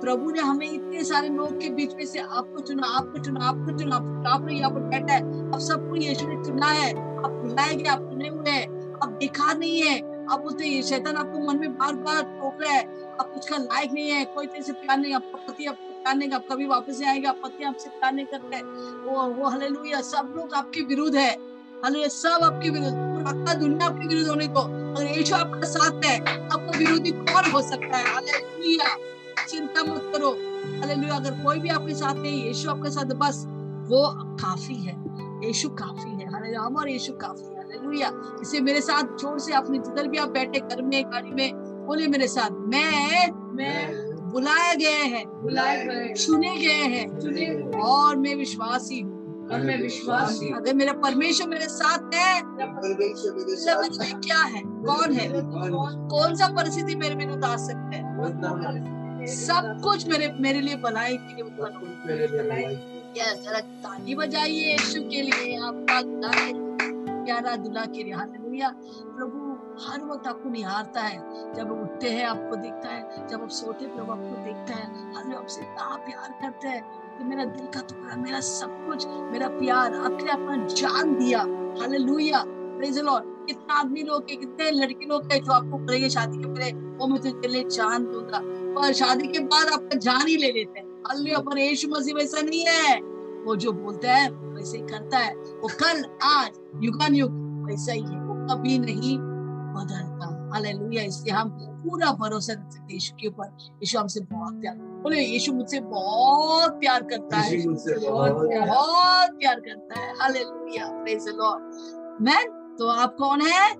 S3: प्रभु ने हमें इतने सारे लोग के बीच में से आपको चुना आपको चुना आपको चुना आप- आप यहाँ पर बैठा है। अब सबको यीशु ने चुना है। आप बुलाए गए, आप चुने हुए हैं। आप बेकार नहीं है। आप बोलते ये शैतान आपको मन में बार बार टोक रहा है। आप कुछ का लायक नहीं है। कोई तेरे से प्यार नहीं आपका पति आपको प्यार नहीं आप कभी वापस नहीं आएँगे। आप पति आपसे प्यार नहीं करते वो वो, हालेलुया, सब लोग आपके विरुद्ध है। हालेलुया, सब आपके विरुद्ध। पूरा दुनिया आपके विरुद्ध होने को। अगर यीशु आपका साथ है। आपका विरोधी कौन हो सकता है? हालेलुया चिंता मत करो। हालेलुया अगर कोई भी आपके साथ नहीं यीशु आपके साथ बस वो काफ़ी है। यीशु काफ़ी है। हालेलुया हमारा यीशु काफ़ी है। हालेलुया इसे मेरे साथ ज़ोर से अपने जिधर भी आप बैठे घर में गाड़ी में बोले मेरे साथ मैं
S4: मैं
S3: बुलाए गए हैं।
S4: बुलाए गए
S3: चुने गए हैं। और मैं विश्वासी हूँ।
S4: और मैं विश्वास
S3: अगर मेरा परमेश्वर मेरे साथ है। तो मेरे क्या है? कौन है? कौन सा परिस्थिति मेरे विरुद्ध आ सकता है? सब कुछ मेरे मेरे लिए भलाई के लिए उत्पन्न जरा ताली बजाइए यीशु के लिए। आपका दुल्हा के लिए, प्यारा दुल्हा के लिए हालेलुया। प्रभु हर वक्त आपको निहारता है। जब उठते हैं आपको देखता है। जब आप सोते हैं प्रभु आपको देखता है। हर आपसे इतना प्यार करते है। कि मेरा दिल का टुकड़ा, मेरा सब कुछ, मेरा प्यार, आखिर अपना जान दिया। हालेलुया प्रेज लॉर्ड कितना आदमी लोग है, कितने लड़के लोग है जो आपको करेंगे शादी के पहले वो मैं तुझे लिए जान दूँगा। पर शादी के बाद आपका जान ही ले लेते हैं। हालेलुया पर यीशु मसीह वैसा नहीं है। वो जो बोलता है, वैसे ही करता है। वो कल, आज युगान युग वैसा ही है। वो कभी नहीं बदलता। हालेलुया इसलिए हम पूरा भरोसा रख सकते यीशु के ऊपर यीशु हमसे बहुत प्यार बोले यीशु मुझसे बहुत प्यार करता है
S5: बहुत प्यार-
S3: करता है hallelujah praise the Lord man तो आप कौन है?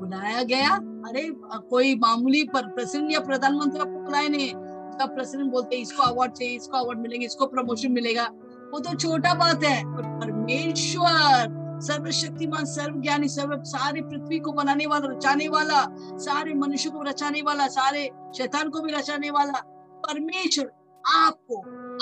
S3: बुलाया गया। अरे कोई मामूली पर प्रेसिडेंट या प्रधानमंत्री आपको बुलाए नहीं जब प्रेसिडेंट बोलते इसको अवार्ड चाहिए इसको अवार्ड मिलेंगे इसको प्रमोशन मिलेगा। वो तो छोटा बात है पर परमेश्वर सर्वशक्तिमान, सर्वज्ञानी, सर्व सारी पृथ्वी को बनाने वाला, रचाने वाला, सारे मनुष्य को रचाने वाला, सारे शैतान को भी रचाने वाला, परमेश्वर आपको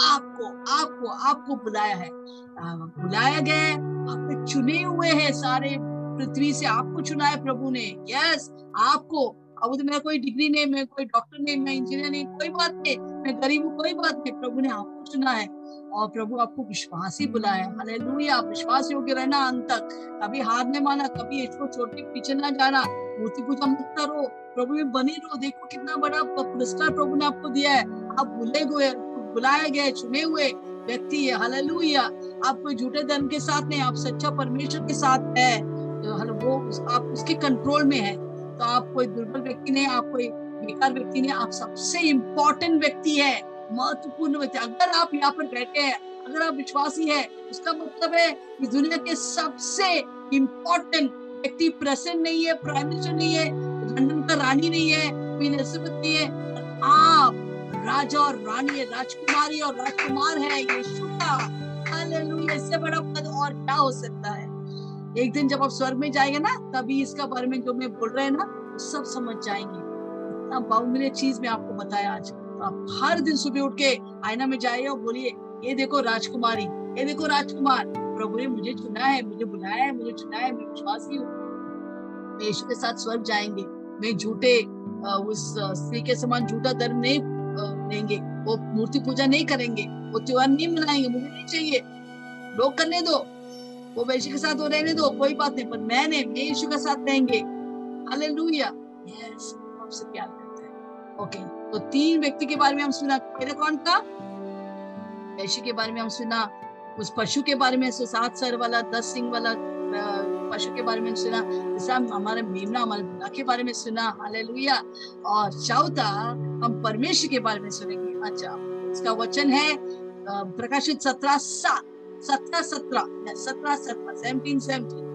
S3: आपको आपको आपको बुलाया है। बुलाया गया है चुने हुए हैं, सारे पृथ्वी से आपको चुना है प्रभु ने। यस आपको। अब तो मेरा कोई डिग्री नहीं मैं कोई डॉक्टर नहीं मैं इंजीनियर नहीं कोई बात नहीं, मैं गरीब हूँ, कोई बात नहीं, प्रभु ने आपको चुना है। और प्रभु आपको विश्वास ही बुलाया। हालेलुया। आप विश्वास योग्य रहना अंत तक कभी हार नहीं माना, कभी इसको छोड़ के पीछे ना जाना। मूर्ति पूजा मत करो प्रभु में बनी रहो। देखो कितना बड़ा पुरस्कार प्रभु ने आपको दिया है। आप बुले हुए बुलाए गए चुने हुए व्यक्ति है। हालेलुया। आप कोई झूठे धर्म के साथ नहीं, आप सच्चा परमेश्वर के साथ है। तो वो आप उसके कंट्रोल में है। तो आप कोई दुर्बल व्यक्ति नहीं, आप कोई बेकार व्यक्ति नहीं, आप सबसे इम्पोर्टेंट व्यक्ति है। महत्वपूर्ण व्यक्ति अगर आप यहाँ पर बैठे हैं, अगर आप विश्वासी है उसका मतलब है कि दुनिया के सबसे इम्पोर्टेंट व्यक्ति प्रेसिडेंट नहीं है प्राइम मिनिस्टर नहीं है लंदन का रानी नहीं है क्वीन एलिजाबेथ नहीं है आप राजा और रानी राजकुमारी और राजकुमार है, यीशु का। हालेलुया इससे बड़ा पद और क्या हो सकता है? एक दिन जब आप स्वर्ग में जाएँगे ना, तभी इसका बारे में जो मैं बोल रहे हैं ना, सब समझ जाएँगे। इतना बहुमूल्य चीज़ मैं आपको बताया आज। आप हर दिन सुबह उठ के आईना में जाइए और बोलिए, ये देखो राजकुमारी, ये देखो राजकुमार, प्रभु ने मुझे चुना है, मुझे बुलाया है, मुझे चुना है, मैं विश्वासी हूँ। मैं यीशु के साथ स्वर्ग जाएँगे। मैं झूठे उस स्त्री के समान झूठा धर्म नहीं लेंगे। वो मूर्ति पूजा नहीं करेंगे, वो त्योहार नहीं मनाएँगे, मुझे नहीं चाहिए। लोग करने दो, वो वैश्य के साथ वो रहने दो, कोई बात नहीं, पर मैंने, मैं यीशु के साथ रहेंगे। हालेलुया। यस आपसे प्यार करता है। ओके। तो तीन व्यक्ति के बारे में हम सुना कौन था? वैश्य के बारे में हम सुना उस पशु के बारे में सात सर वाला दस सिंह वाला पशु के बारे में सुना जैसे हम हमारे मेमना हमारे के बारे में सुना हालेलुया। और चौथा हम परमेश्वर के बारे में सुनेंगे। अच्छा इसका वचन है प्रकाशित सत्रह सात सत्रह सत्रह सत्रह सत्रह सेवनटीन सेवनटीन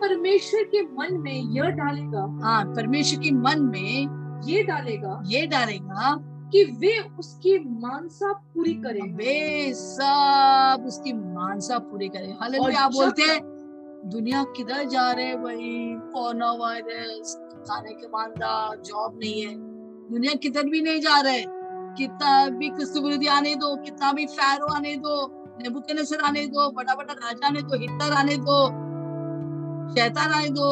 S4: परमेश्वर के मन में यह डालेगा।
S3: हाँ परमेश्वर के मन में
S4: ये डालेगा
S3: ये डालेगा
S4: कि वे उसकी मानसा पूरी करें।
S3: वे सब उसकी मानसा पूरी करे। हालेलुया आप बोलते हैं दुनिया किधर जा रहे हैं भाई? कोरोना वायरस खाने के मानदा जॉब नहीं है। दुनिया किधर भी नहीं जा रहे? कितना भी क्रिस्तु आने दो कितना भी फैरो आने दो नेबुकदनेस्सर आने दो बड़ा बड़ा राजा आने दो हिटलर आने दो शैतान आने दो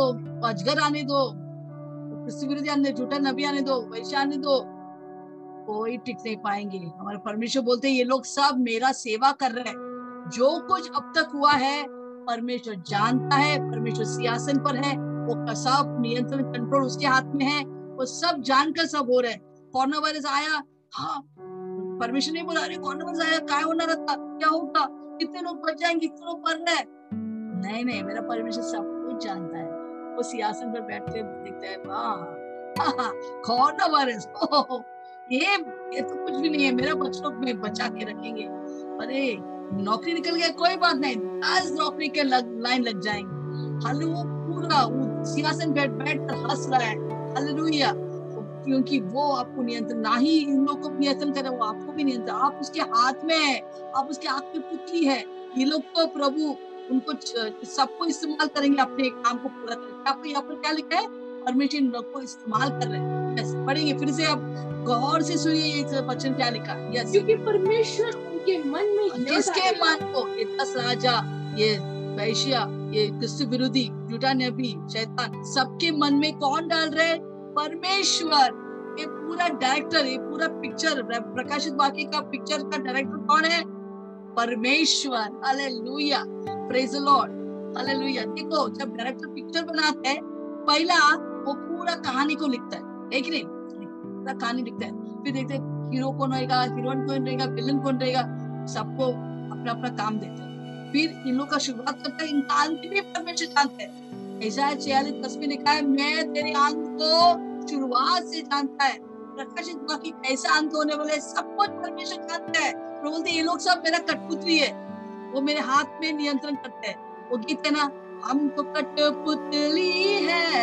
S3: अजगर आने दो आने झूठा नबी आने दो, वैश्य आने दो। कोई टिक नहीं पाएँगे। हमारे परमेश्वर बोलते हैं, ये लोग सब मेरा सेवा कर रहे हैं। जो कुछ अब तक हुआ है, परमेश्वर जानता है, परमेश्वर सियासन पर है। वो सब नियंत्रण, कंट्रोल उसके हाथ में है। वो सब जानकर सब हो रहे हैं। कोरोना वायरस आया हाँ परमेश्वर नहीं बोला, अरे, कोरोना वायरस आया, क्या होना रहता क्या होगा कितने लोग बच जाएँगे? कितने लोग मर रहे नहीं नहीं, मेरा परमेश्वर सब कुछ जानता वो सियासन पर बैठ के देखता है वाह कोरोना वायरस ये ये तो कुछ भी नहीं है मेरा बच्चों में बचा के रखेंगे। अरे नौकरी निकल गया कोई बात नहीं दस नौकरी के लग, लाइन लग जाएँगे। हाल वो पूरा वो सिंहासन बैठ बैठ कर हंस रहा है हालेलुया। क्योंकि वो आपको नियंत्रण ना ही इन लोग को नियंत्रण करे वो आपको भी नियंत्रण आप उसके हाथ में है आप उसके हाथ में पुतली है। ये लोग तो प्रभु उनको सबको इस्तेमाल करेंगे अपने काम को पूरा करेंगे आपको यहाँ पर क्या लिखा है? परमेश्वर इन को इस्तेमाल कर रहे हैं। Yes, पढ़ेंगे फिर से आप गौर से सुनिए ये वचन क्या लिखा यस
S4: क्योंकि परमेश्वर उनके मन में
S3: जिसके मन को ये दस राजा ये वैश्या ये क्रिस्त विरोधी झूठा नबी शैतान सबके मन में कौन डाल रहे परमेश्वर। ये पूरा डायरेक्टर ये पूरा पिक्चर प्रकाशित बाकी का पिक्चर का डायरेक्टर कौन है? परमेश्वर। हालेलुया प्रेज लॉर्ड हालेलुया देखो, जब डायरेक्टर पिक्चर बनाते हैं, पहला वो पूरा कहानी को लिखता है। एक नहीं? पूरा कहानी लिखता है। फिर देखते हैं हीरो कौन रहेगा? हीरोइन कौन रहेगा? विलन कौन रहेगा? सबको अपना अपना काम देते हैं। फिर इन लोग का शुरुआत करता है, इनका अंत भी परमेश्वर जानते हैं। ऐसा छियालीस, दस में लिखा है, मैं तेरे अंत को शुरुआत से जानता है। प्रकाशित बाकी कैसा अंत होने वाला है, सब कुछ परमेश्वर जानता है। प्रभु बोलते ये लोग सब मेरा कठपुतली है। वो मेरे हाथ में नियंत्रण करते हैं। वो गीत है ना, हम तो कठपुतली है।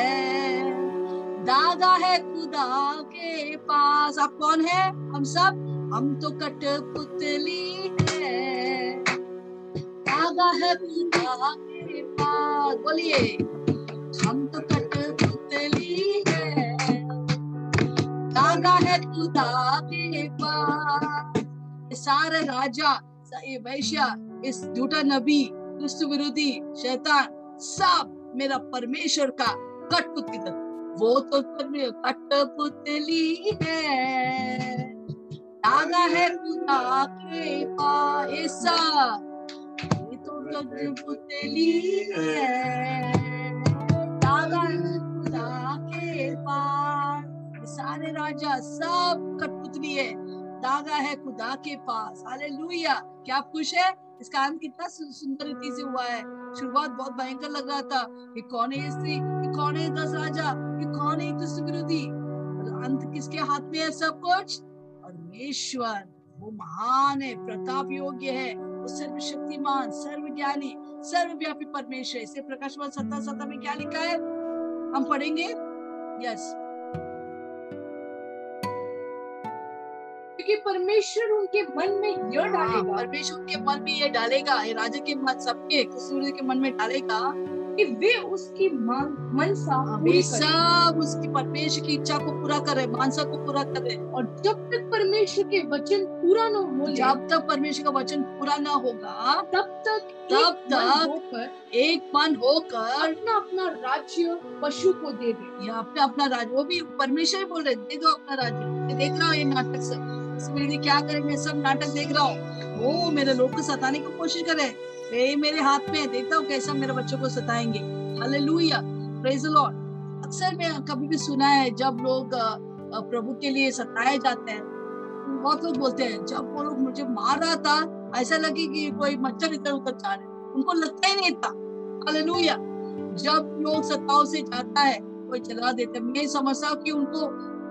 S3: दादा है खुदा के पास। आप कौन है? हम सब, हम तो कठपुतली है। दादा है खुदा के पास। बोलिए, हम तो दादा है खुदा के पास। सारे राजा वैश्य, इस झूठा नबी क्रिस्त विरोधी, शैतान, सब मेरा परमेश्वर का कठपुतली था वो तो कठपुतली है। दागा है खुदा के पास। ऐसा ये तो कठपुतली है। सारे राजा, सब कठपुतली है। दागा है खुदा के पास। हालेलुया। क्या आप खुश है? इसका अंत कितना सुंदर रीति से हुआ है। शुरुआत बहुत भयंकर लग रहा था ये कौन है स्त्री? ये कौन है दस राजा? ये कौन है कृष्ण विरोधी? अंत किसके हाथ में है सब कुछ? परमेश्वर। वो महान है, प्रताप योग्य है। वो सर्वशक्तिमान, सर्वज्ञानी, सर्वव्यापी परमेश्वर इसे प्रकाश सत्ता सत्ता में क्या लिखा है? हम पढ़ेंगे? यस
S4: क्योंकि परमेश्वर उनके मन में यह डालेगा।
S3: परमेश्वर उनके मन में यह डालेगा राजा के मन सबके सूर्य के मन में डालेगा।
S4: कि वे उसकी मनसा
S3: वे सब उसकी परमेश्वर की इच्छा को पूरा कर रहे मानसा को पूरा कर।
S4: रहे और जब तक परमेश्वर के वचन पूरा न हो
S3: जब तक परमेश्वर का वचन पूरा न होगा
S4: तब तक
S3: तब तक एक मन होकर
S4: अपना अपना राज्य पशु को दे दे।
S3: या अपना अपना राज्य वो भी परमेश्वर बोल रहे दे दो अपना राज्य देख रहा हूँ ये नाटक सब। इसमें क्या करे मैं सब नाटक देख रहा हूँ। वो मेरे लोग को सताने की कोशिश करे। ये मेरे हाथ में देखता हूँ कैसा मेरे बच्चों को सताएँगे। हालेलुया प्रेज द लॉर्ड अक्सर मैं कभी भी सुना है, जब लोग प्रभु के लिए सताए जाते हैं, बहुत लोग बोलते हैं, जब वो लोग मुझे मार रहा था, ऐसा लगे कि कोई मच्छर इधर उधर जा रहे उनको लगता ही नहीं था। हालेलुया जब लोग सताओ से जाता है, कोई चला देता मैं समझता हूँ कि उनको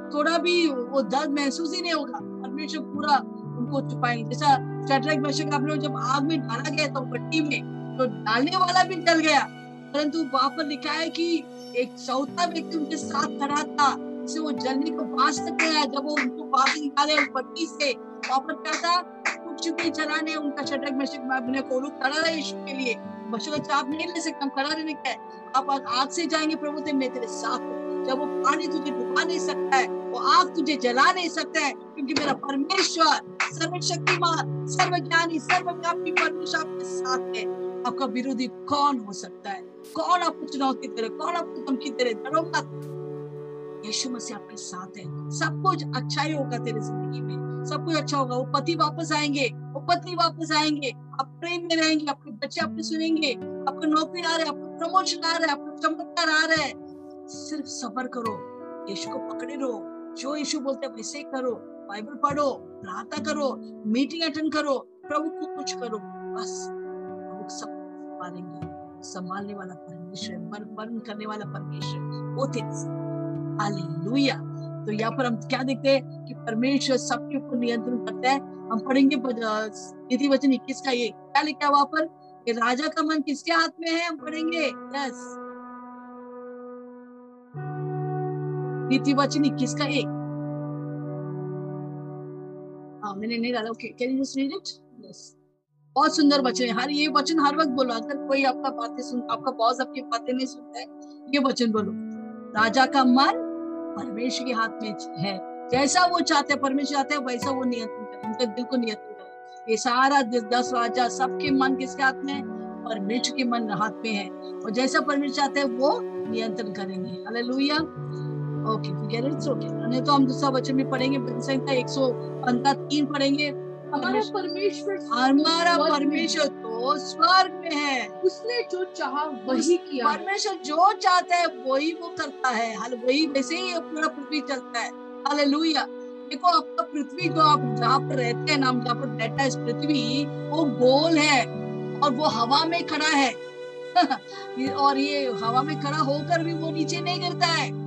S3: थोड़ा भी वो दर्द महसूस ही नहीं होगा। परमेश्वर पूरा उनको छुपाएँगे जैसा चट्रक दर्शक आप लोग जब आग में डाला गया तो भट्टी में तो डालने वाला भी जल गया। परंतु वहाँ पर लिखा है कि एक चौथा व्यक्ति उनके साथ खड़ा था जिसे वो जलने को बांच तक गया। जब वो उनको बाहर निकाले भट्टी से वहाँ पर क्या था, कुछ भी चलाने उनका चटक मशक अपने को लोग खड़ा रहे यीशु के लिए। बच्चों का आप नहीं ले सकते, हम खड़ा रहने का आप आग से जाएँगे प्रभु, ते मैं तेरे साथ जब वो पानी तुझे डुबा नहीं सकता है, वो आग तुझे जला नहीं सकता है, क्योंकि मेरा परमेश्वर सर्वशक्तिमान, सर्वज्ञानी, सर्वव्यापी परमेश्वर आपके साथ है। आपका विरोधी कौन हो सकता है? कौन आपको चुनौती दे रहे कौन आपको धमकी दे रहे डरो यीशु मसीह आपके साथ है। सब कुछ अच्छा ही होगा तेरे ज़िंदगी में। सब कुछ अच्छा होगा। वो पति वापस आएँगे। वो पत्नी वापस आएँगे। आप प्रेम में रहेंगे। आपके बच्चे आपने सुनेंगे। आपको नौकरी आ रहा है। आपको प्रमोशन आ रहा है। आपको चमत्कार आ रहा है। सिर्फ़ सबर करो, यीशु को पकड़े रहो, जो यीशु बोलते हैं वैसे करो, बाइबल पढ़ो, प्रार्थना करो, मीटिंग अटेंड करो, प्रभु को कुछ करो, बस प्रभु सब संभालेंगे संभालने वाला परमेश्वर बर्न करने वाला परमेश्वर वो तेरे हालेलुया। तो यहाँ पर हम क्या देखते हैं कि परमेश्वर सबके ऊपर नियंत्रण करता है। हम पढ़ेंगे नीति वचन इक्कीस का ये। क्या लिखा वहाँ पर? राजा का मन किसके हाथ में है? हम पढ़ेंगे। यस। नीति वचन इक्कीस का एक? हाँ मैंने नहीं डाला। Okay can you read it yes बहुत सुंदर वचन है। हर, ये वचन हर वक्त बोलो। अगर कोई आपका बातें सुन, आपका बॉस आपकी बातें नहीं सुनता है, ये वचन बोलो। राजा का मन परमेश्वर के हाथ में है। जैसा वो चाहते हैं, परमेश्वर चाहते हैं, वैसा वो नियंत्रण करे। उनके दिल को नियंत्रण करें। ये सारा दस राजा सबके मन किसके हाथ में है? परमेश्वर के मन हाथ में है। और जैसा परमेश्वर चाहते हैं, वो नियंत्रण करेंगे। Hallelujah okay get it's okay नहीं तो हम दूसरा वचन भी पढ़ेंगे संहिता एक सौ तीन पढ़ेंगे।
S4: हमारा परमेश्वर
S3: हमारा परमेश्वर तो स्वर्ग में है।
S4: उसने जो चाहा वही किया।
S3: परमेश्वर जो चाहता है वही वो करता है। हाल वही वैसे ही पूरा पृथ्वी चलता है। हालेलुया देखो आपका पृथ्वी जो आप जहाँ पर रहते हैं नाम जहाँ पर बैठा है पृथ्वी वो गोल है और वो हवा में खड़ा है। और ये हवा में खड़ा होकर भी वो नीचे नहीं गिरता है।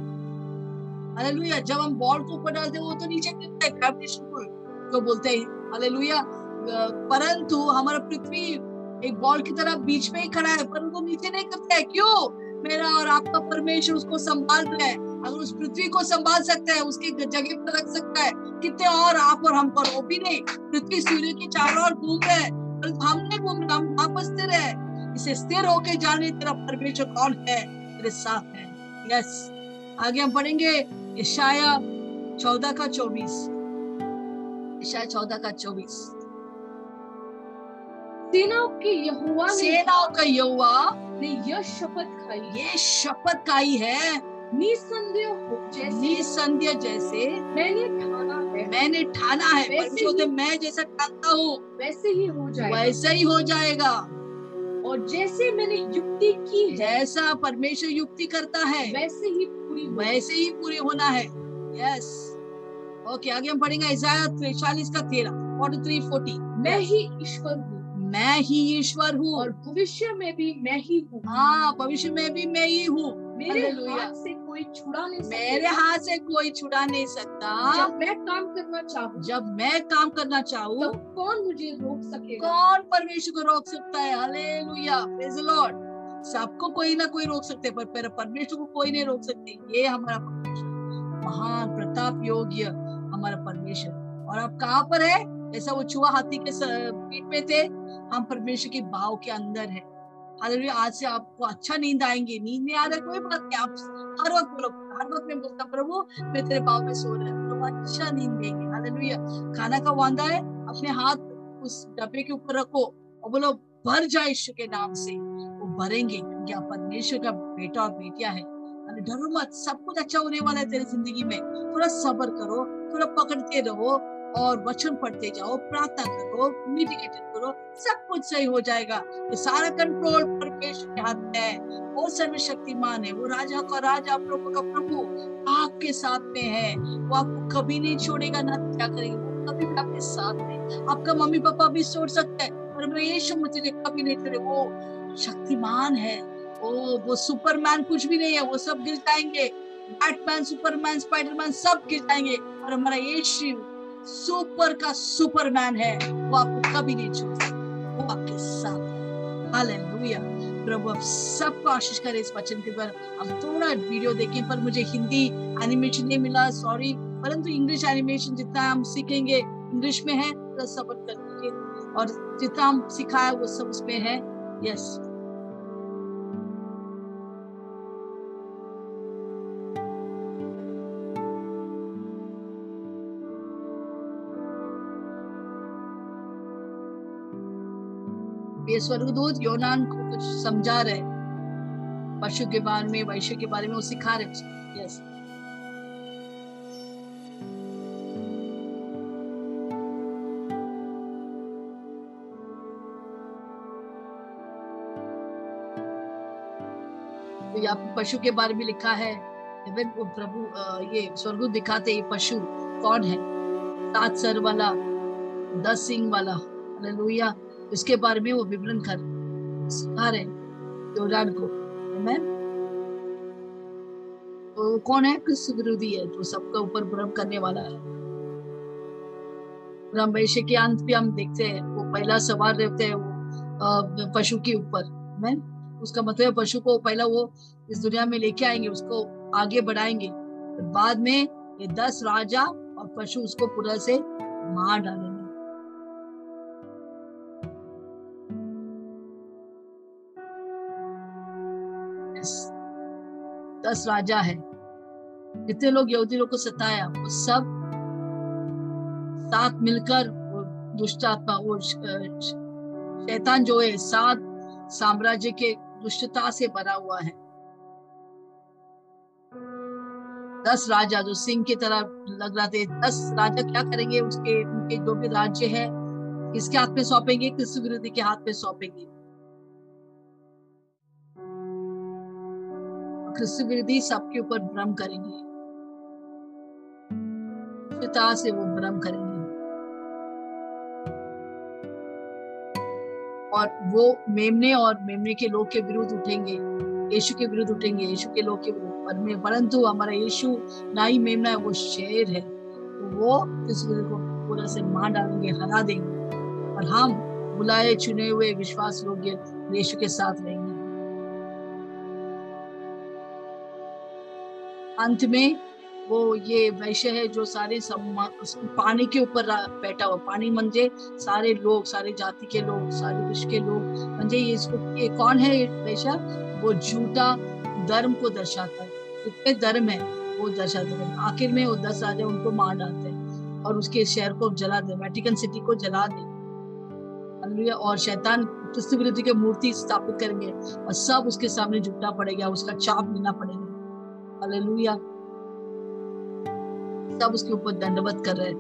S3: हालेलुया जब हम बॉल को ऊपर डालते हैं, वो तो नीचे गिरता है। ग्रेविटेशन पुल जो बोलते हैं हालेलुया परंतु हमारा पृथ्वी एक बॉल की तरह बीच में ही खड़ा है, पर वो नीचे नहीं करता है। क्यों? मेरा और आपका परमेश्वर उसको संभाल रहा है। अगर उस पृथ्वी को संभाल सकता है, उसकी जगह पर रख सकता है, कितने और आप और हम पर? वो भी नहीं। पृथ्वी सूर्य के चारों ओर घूम रहे हैं हम नहीं घूम रहे, हम वहाँ पर स्थिर है। इसे स्थिर होके जाने तेरा परमेश्वर कौन है? तेरे साथ है। यस आगे हम पढ़ेंगे ईशाया चौदह का चौबीस। ईशाया चौदह का चौबीस।
S4: सेनाओं की यहोवा ने
S3: सेनाओं का यौवा
S4: ने यह शपथ खाई।
S3: ये शपथ खाई है।
S4: निसंदेह जैसे
S3: निसंदेह जैसे
S4: मैंने ठाना है।
S3: मैंने ठाना है। परमेश्वर से मैं जैसा ठानता हूँ
S4: वैसे ही हो जाएगा।
S3: वैसा ही हो जाएगा।
S4: और जैसे मैंने युक्ति की है
S3: जैसा परमेश्वर युक्ति करता है
S4: वैसे ही होगी।
S3: वैसे ही पूरी होना है। यस ओके आगे हम पढ़ेंगे इजाया चालीस का तेरह फोर्टी थ्री फोर्टी
S4: मैं ही ईश्वर हूँ।
S3: मैं ही ईश्वर हूँ।
S4: और भविष्य में भी मैं ही हूँ।
S3: हाँ भविष्य में भी मैं ही हूँ।
S4: मेरे हाथ से कोई छुड़ा नहीं सकता।
S3: मेरे हाथ से कोई छुड़ा नहीं सकता।
S4: जब मैं काम करना चाहूँ।
S3: जब मैं काम करना चाहूँ
S4: कौन मुझे रोक सके
S3: कौन परमेश्वर को रोक सकता है? हालेलुया लुया द सबको कोई ना कोई रोक सकते पर पर परमेश्वर को कोई नहीं रोक सकते। ये हमारा परमेश्वर महान प्रताप योग्य हमारा परमेश्वर और आप कहाँ पर है? ऐसा वो छुआ हाथी के पीठ पे थे, हम परमेश्वर के भाव के अंदर है। आज से आपको अच्छा नींद आएँगे। नींद नहीं आ रहा कोई बात नहीं, आप हर वक्त बोलो, हर वक्त में बोलता प्रभु, मैं तेरे भाव में सो रहा प्रभु अच्छा नींद देंगे। खाना का वादा है, अपने हाथ उस डब्बे के ऊपर रखो और बोलो भर जाए यीशु के नाम से, वो भरेंगे क्योंकि आप परमेश्वर का बेटा और बेटिया है। डरो मत, सब कुछ अच्छा होने वाला है तेरी ज़िंदगी में। थोड़ा सबर करो, थोड़ा पकड़ते रहो और वचन पढ़ते जाओ, प्रार्थना करो मेडिटेशन करो, सब कुछ सही हो जाएगा। ये सारा कंट्रोल परमेश्वर के हाथ में है। वो सर्वशक्तिमान है, वो राजा का राजा, प्रभु का प्रभु आपके साथ में है। वो आपको कभी नहीं छोड़ेगा, ना क्या करेगा, वो कभी आपके साथ आपका मम्मी पापा भी छोड़ सकते हैं पर मैं यीशु मसीह ने कभी नहीं छोड़े वो शक्तिमान है। ओ, वो सुपरमैन कुछ भी नहीं है, वो सब गिर जाएँगे। बैटमैन, सुपरमैन, स्पाइडरमैन सब गिर जाएँगे। और हमारा यीशु सुपर का सुपरमैन है। वो आपको कभी नहीं छोड़ वो आपके साथ हालेलुया। प्रभु, आप सबको आशीष करे इस वचन के द्वारा हम थोड़ा वीडियो देखें, पर मुझे हिंदी एनिमेशन नहीं मिला सॉरी परंतु इंग्लिश एनिमेशन जितना हम सीखेंगे इंग्लिश में है तो सब्र कर और जितना सिखाया वो सब उसमें है। यस ये स्वर्गदूत योनान को कुछ समझा रहे। पशु के बारे में, वैश्य के बारे में वो सिखा रहे यस तो पे पशु के बारे में लिखा है। वो प्रभु ये स्वर्ग दिखाते ये पशु कौन है? सात सर वाला, दस सिंह वाला हालेलुया इसके बारे में वो विवरण कर सिखा रहे योरान को। Amen? तो कौन है? क्रिस्त विरोधी है, जो सबका ऊपर भ्रम करने वाला है। वैश्य के अंत भी हम देखते हैं, वो पहला सवार रहते हैं वो पशु के ऊपर। Amen? उसका मतलब पशु को पहला वो इस दुनिया में लेके आएँगे, उसको आगे बढ़ाएँगे। फिर बाद में ये दस राजा और पशु उसको पूरा से मार डालेंगे। दस राजा है। जितने लोग यहूदी लोग को सताया? वो सब साथ मिलकर वो दुष्ट आत्मा वो शैतान जो है, सात साम्राज्य के दुष्टता से भरा हुआ है। दस राजा जो सिंह की तरह लग रहा थे, दस राजा क्या करेंगे? उसके, उनके जो भी राज्य है, किसके हाथ में सौंपेंगे? कृष्ण विरोधी के हाथ में सौंपेंगे। कृष्ण विरोधी सबके ऊपर भ्रम करेंगे। पिता से वो भ्रम करेंगे। और वो मेमने और मेमने के लोग के विरुद्ध उठेंगे। यीशु के विरुद्ध उठेंगे, यीशु के लोग के विरुद्ध परंतु हमारा यीशु ना ही मेमना है वो शेर है। तो वो इस को पूरा से मार डालेंगे, हरा देंगे। और हम बुलाए, चुने हुए विश्वास योग्य यीशु के साथ रहेंगे। अंत में वो ये वैश्य है जो सारे पानी के ऊपर बैठा हुआ, पानी मंजे सारे लोग, सारे जाति के लोग, सारे विश्व के लोग, मंजे ये इसको, ये कौन है वैश्य? वो झूठा धर्म को दर्शाता है। कितने धर्म है, वो दर्शाते हैं। आखिर में वो दस राजा उनको मार डालते हैं और उसके शहर को जला दे वेटिकन सिटी को जला दे। और शैतान क्रिस्त विरोधी के मूर्ति स्थापित करेंगे और सब उसके सामने झुकना पड़ेगा, उसका चाप लेना पड़ेगा। हालेलुया सब उसके ऊपर दंडवत कर रहे हैं।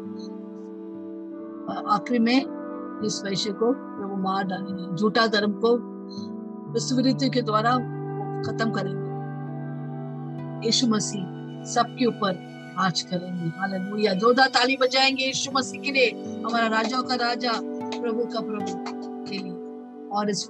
S3: आखिर में इस वैश्य को वो मार डालेंगे। झूठा धर्म को विश्ववृत्ति के द्वारा खत्म करेंगे। यीशु मसीह सबके ऊपर आज करेंगे। हालेलुया। जोधा ताली बजाएँगे यीशु मसीह के लिए। हमारा राजा का राजा, प्रभु का प्रभु के लिए। और इस